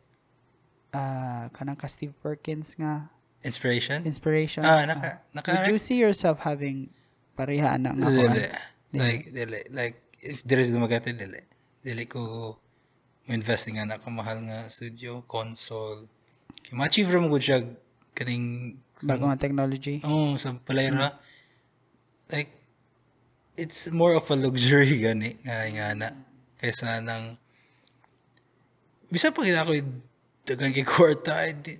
ah kanang ka Steve Perkins nga? Inspiration? Inspiration. ah naka naka Would you see yourself having pareha na nga? Dili. Like dili. Like if there is dumagati dili. Dili ko investing nga na mahal nga studio console. Kay ma-achieve ra mo siya kaning Bago nga technology. oh sa palayra like it's more of a luxury gani nga nga na kaysa nang bisa pa kita ako dagan kay kwarta eh, di,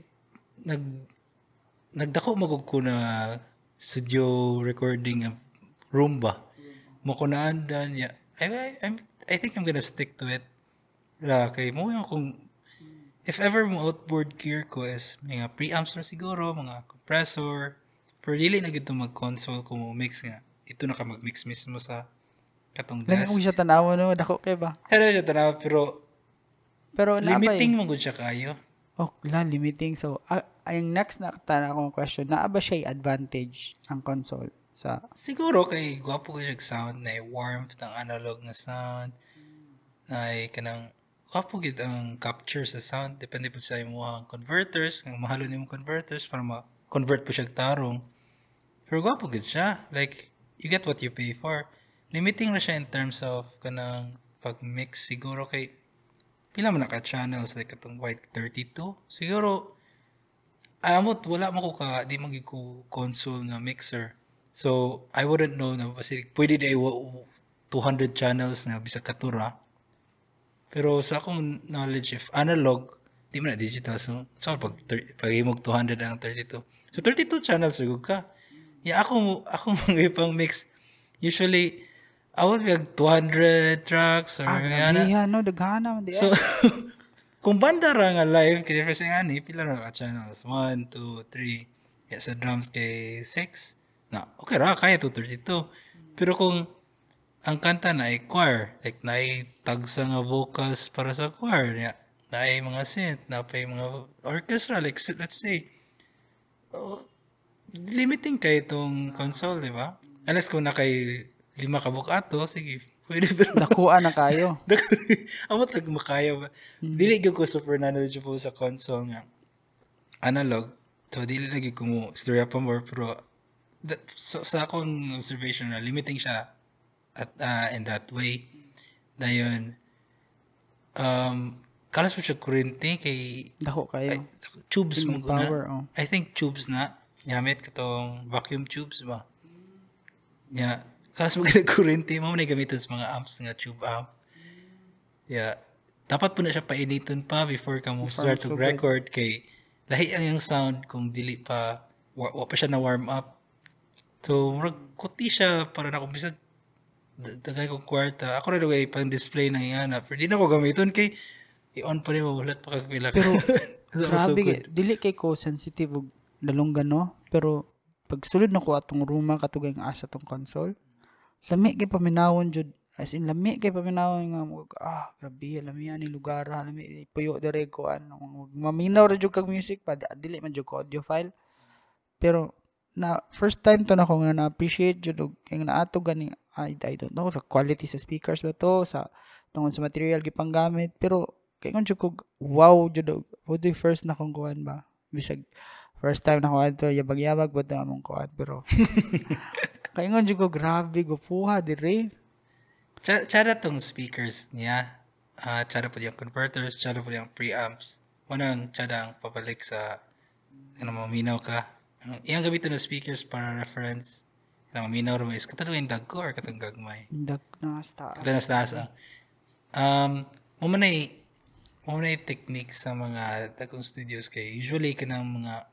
nag nagdako magug ko na studio recording um, room ba mo ko naandan ya I, I, I'm, I think I'm gonna stick to it. La kay mo yung kung if ever mo outboard gear ko is mga preamps na siguro mga compressor pero dili na gito mag console kung mo mix nga. Ito na ka mag mix mismo sa katong Lang desk. kung siya tanaw no, dako kay ba? Pero siya tanaw pero Pero limiting mo gud siya kayo Oh, la limiting. So, ah, ang next na tana kong question, naa ba siya advantage ang console sa Siguro kay gwapo ko siya sound na warmth ng analog na sound na kanang gwapo gid ang capture sa sound. Depende po sa imong converters. Ang mahalo nimo converters para ma-convert po siya tarong. Pero gwapo gid siya. Like you get what you pay for. Limiting ra siya in terms of kanang pag-mix siguro kay pila man naka channels like katong white 32 siguro amot wala mo ko ka di man ko console nga mixer. So I wouldn't know na pwede di 200 channels na bisa katura pero sa akong knowledge if analog di man na digital so so pag pag himog 200 ang 32 so 32 channels siguro ka ya ako ako mga pang mix usually I would be like 200 tracks or ah, nga na. grabihan, no, daghana. So, kung banda ra nga live, kaya first nga ni, pila ra ka channels? 1, 2, 3. Yeah, sa drums kay 6. Na, okay ra, kaya 232. Pero kung ang kanta na ay choir, like na ay tagsa nga vocals para sa choir, ya, na ay mga synth, na pa mga orchestra, like let's say, oh, limiting kay itong console, di ba? Unless kung na kay lima ka bukato, sige, pwede pero Dakuan na kayo. Amo tag makaya ba? Dili gyud ko super knowledgeable sa console nga. Analog. So dili lagi ko mo storya pa more pero that, so, sa akong observation na limiting siya at ah, in that way na yun um kalas mo siya kurente kay Dako kayo. ay, tubes mo power, na. oh. I think tubes na. Gamit katong vacuum tubes ba? Yeah. Kalas mo ganag kurente, mo na gamiton sa mga amps nga tube amp. Yeah. Dapat po na siya painiton pa before ka mo start to record kay lahi ang yung sound kung dili pa wa, wa pa siya na warm up. So, murag kuti siya para na kung bisag dagay kong kwarta. Ako na way pang display na yan. Pero di na ko gamiton kay i-on pa rin mabulat pa kagpila. Pero, So, Grabe, so dili kay ko sensitive og dalunggan no, pero pag sulod na ko atong ruma katugay nga asa tong console, lami kay paminawon jud as in lami kay paminaw nga mo ah grabe lami ani lugar ha, lami puyo dire ko ano maminaw ra jud kag music pa di- dili man jud ko audio file pero na first time to na ko nga na appreciate jud og yung naato gani I, I don't know sa quality sa speakers ba to sa tungod sa material gipanggamit pero kay jud ko wow jud what the first na kong kuan ba bisag first time na ko adto yabag-yabag ba among kuan pero kay ngon jud ko grabe gupuha dire Cha- Tsada tong speakers niya. Ah, tsada po yung converters, tsada po yung preamps. Unang tsada ang pabalik sa ano maminaw ka. Ang iyang gamitin na speakers para reference. Ano maminaw mo is katalo yung dagko or katang gagmay. Dak na sta. Katanas taas ang. Um, mo man ay mo man ay technique sa mga dagkong studios kay usually kanang mga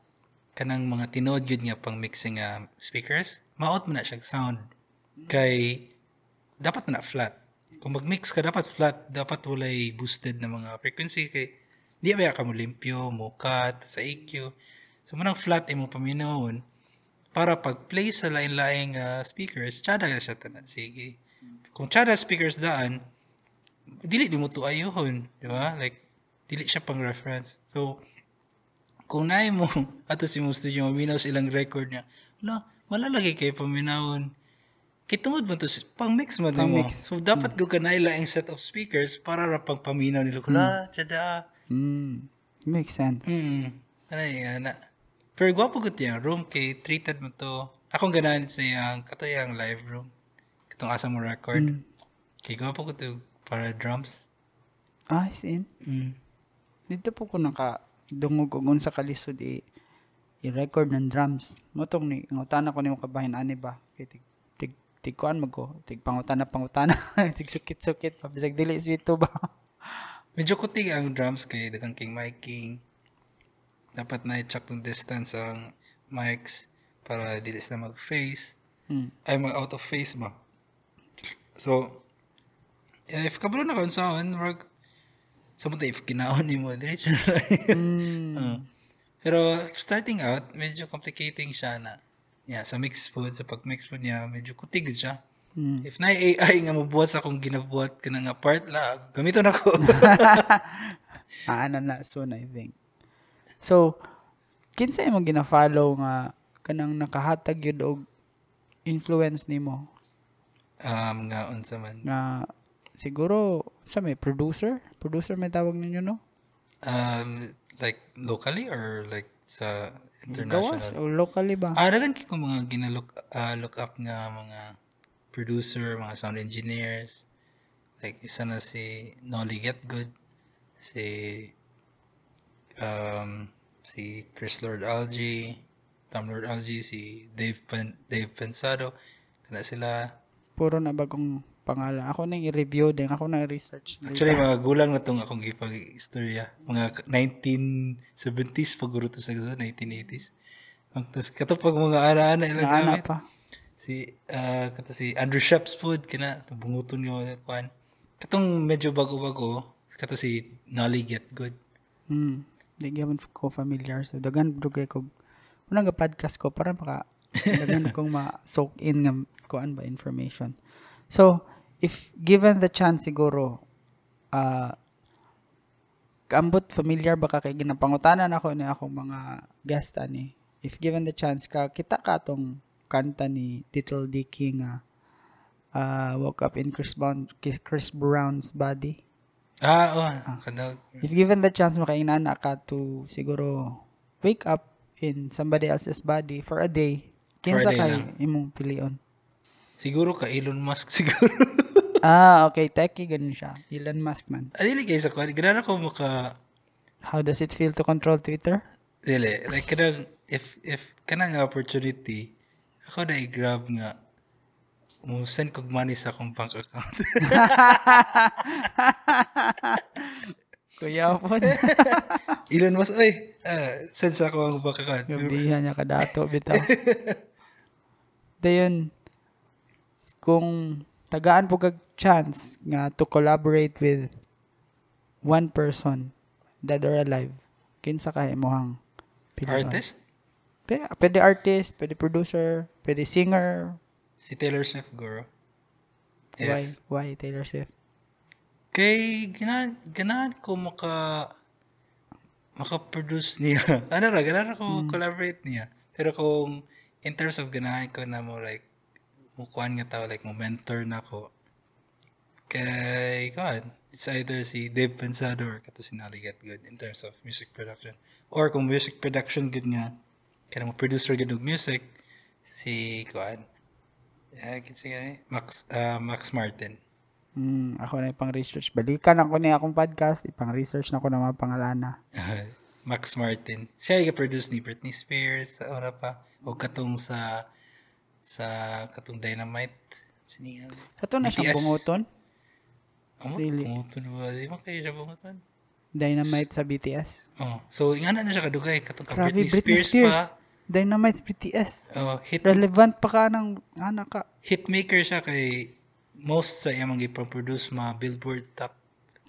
kanang mga tinood yun nga pang mixing nga speakers, maot mo na siya sound. Kay dapat na flat. Kung mag-mix ka, dapat flat. Dapat walay boosted na mga frequency. Kay, di ba ka mo limpyo, mo cut, sa EQ. So, manang flat ay mo paminahon para pag-play sa lain-laing ah, speakers, tsada ka siya tanan. Sige. Kung tsada speakers daan, dili di mo to ayuhon. Di ba? Like, dili siya pang reference. So, kung naay mo, ato si mo studio, maminaw silang record niya, wala, malalagay kayo paminahon. Kitungod mo to, pang mix mo din mo. So, dapat ko ka laing set of speakers para ra pang paminaw nila. Kula, tsada. Mm. Makes sense. Mm. Ano yan, na. Pero gwapo ko tiyang room kay treated mo to. Akong ganahan sa yung kato yung live room. Katong asa mo record. Kay gwapo ko to para drums. Ah, in. Mm. Dito po ko naka dungog og unsa ka lisod i i-record ng drums. Motong ni ngutana ko nimo kabahin ani ba. Kay tig tig tig kuan mag ko. Tig pangutana pangutana. tig sukit-sukit pa bisag dili sweet to ba. Medyo kutig ang drums kay dagang king miking. Dapat na i-check tong distance ang mics para dili sila mag-face. Mm. Ay, mag-out of phase ba? So, if kabalo na kaon sahon, rag, sa mo if kinaon ni mo, diretso na. Mm. Uh, pero starting out, medyo complicating siya na. Yeah, sa mix food, sa pag-mix food niya, medyo kutig siya. Mm. If na AI nga mabuhat sa akong ginabuhat ka nga part la, gamiton ako. Ah, ano na soon I think. So, kinsa imong gina-follow nga kanang nakahatag yun og influence nimo um, nga unsa man. nga siguro sa may producer producer may tawag ninyo no Um, like locally or like sa gawas international? o locally ba Ah, dagan ko mga ginalook ah, look up nga mga producer, mga sound engineers. Like isa na si Nolly Get Good, si um si Chris Lord Algie, Tom Lord Algie, si Dave Pen, Dave Pensado. Kana sila. puro na bagong pangalan ako nang i-review din ako nang i-research Actually, mga gulang na itong akong gipag-istorya. Mga 1970s, paguro to sa 1980s. Ang tas katapag mga ana-ana ilang na ana gamit. pa Si, ah, kato si Andrew Shepswood, kina, bunguton nyo, kwan. Katong medyo bago-bago, kato si Nolly Get Good. hmm di gyapon ko familiar so dagan dugay ko unang ga podcast ko para maka dagan kong ma-soak in nga kuan ba information. So if given the chance siguro ah kaambot familiar ba ka kay ginapangutanan ako ni akong mga guest ani? If given the chance ka kita ka tong kanta ni Little Dicky nga ah, woke up in Chris Brown Chris Brown's body Ah, oh, kada, if given the chance makainana ka to siguro wake up in somebody else's body for a day. Kinsa kay imong pilion? Siguro ka Elon Musk siguro. ah okay. Techie ganun siya. Elon Musk man. Adili kay sa kwan, ganara ko maka, how does it feel to control Twitter? Dili, like kanang, if, if kanang opportunity, ako na i-grab nga, mo send kog money sa akong bank account. kuya po Elon Musk, oy, ah, send sa akong bank account. gabihan niya kadato bitaw dayon kung tagaan po kag chance nga to collaborate with one person dead or alive kinsa kay imong pilion? Artist? Pwede, pwede artist, pwede producer, pwede singer, Si Taylor Swift, guru. If. Why? Why Taylor Swift? Kay ganahan ganahan ko maka maka-produce niya. ano ra, ganahan ko collaborate niya. Pero kung in terms of ganahan ko na mo like mukuan nga tao like mo mentor na ko kay kan it's either si Dave Pensado or kato si Nali Get Good in terms of music production or kung music production good nga kaya mo producer good og music si kuan eh kinsa nga Max ah, Max Martin Hmm, ako na ipang research. Balikan ako ni akong podcast. Ipang research na ako ng mga pangalana. Max Martin. Siya yung produce ni Britney Spears sa ora pa. O katong sa sa katong Dynamite. Siningan. Kato na siyang bunguton. Oh, Really? Pumuton ba? Di ba kayo siya pumuton? Dynamite sa BTS. Oh. So, ingana na siya kadugay. Katong ka Grabe, Britney, Spears, pa. Dynamite BTS. Oh, hit, Relevant pa ka ng anak ka. hitmaker siya kay most sa iyang mga produce mga Billboard top.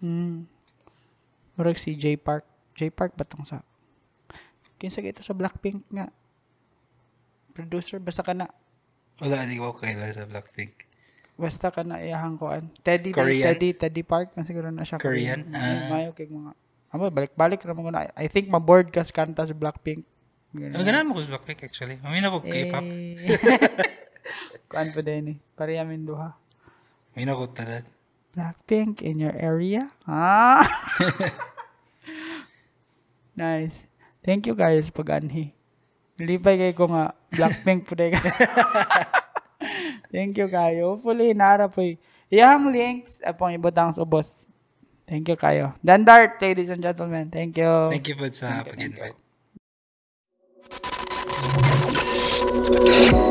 Hmm. Murag si J Park. J Park batong sa Kinsa kita sa Blackpink nga. Producer basta ka na Wala, di ko kaila sa Blackpink. basta ka na iyahang koan. Teddy Korean? Teddy Teddy Park na siguro na siya Korean? May Ah. mayo kay mga Amo balik-balik ra mo na. I think ma-board ka sa kanta sa Blackpink. Ganun. Ang ganahan mo ko sa Blackpink actually. Mamay na ko K-pop. Eh. Kuan pa din eh. Pareha min duha. Mamay na ko tanan. Blackpink in your area? Ah. nice. Thank you guys pag-anhi. Lipay kay ko nga Blackpink po ka. Thank you kayo. Hopefully nara po. Iyang links apong ibutang sa ubos. Thank you kayo. Dandart, ladies and gentlemen. Thank you. Thank you po sa pag-invite. you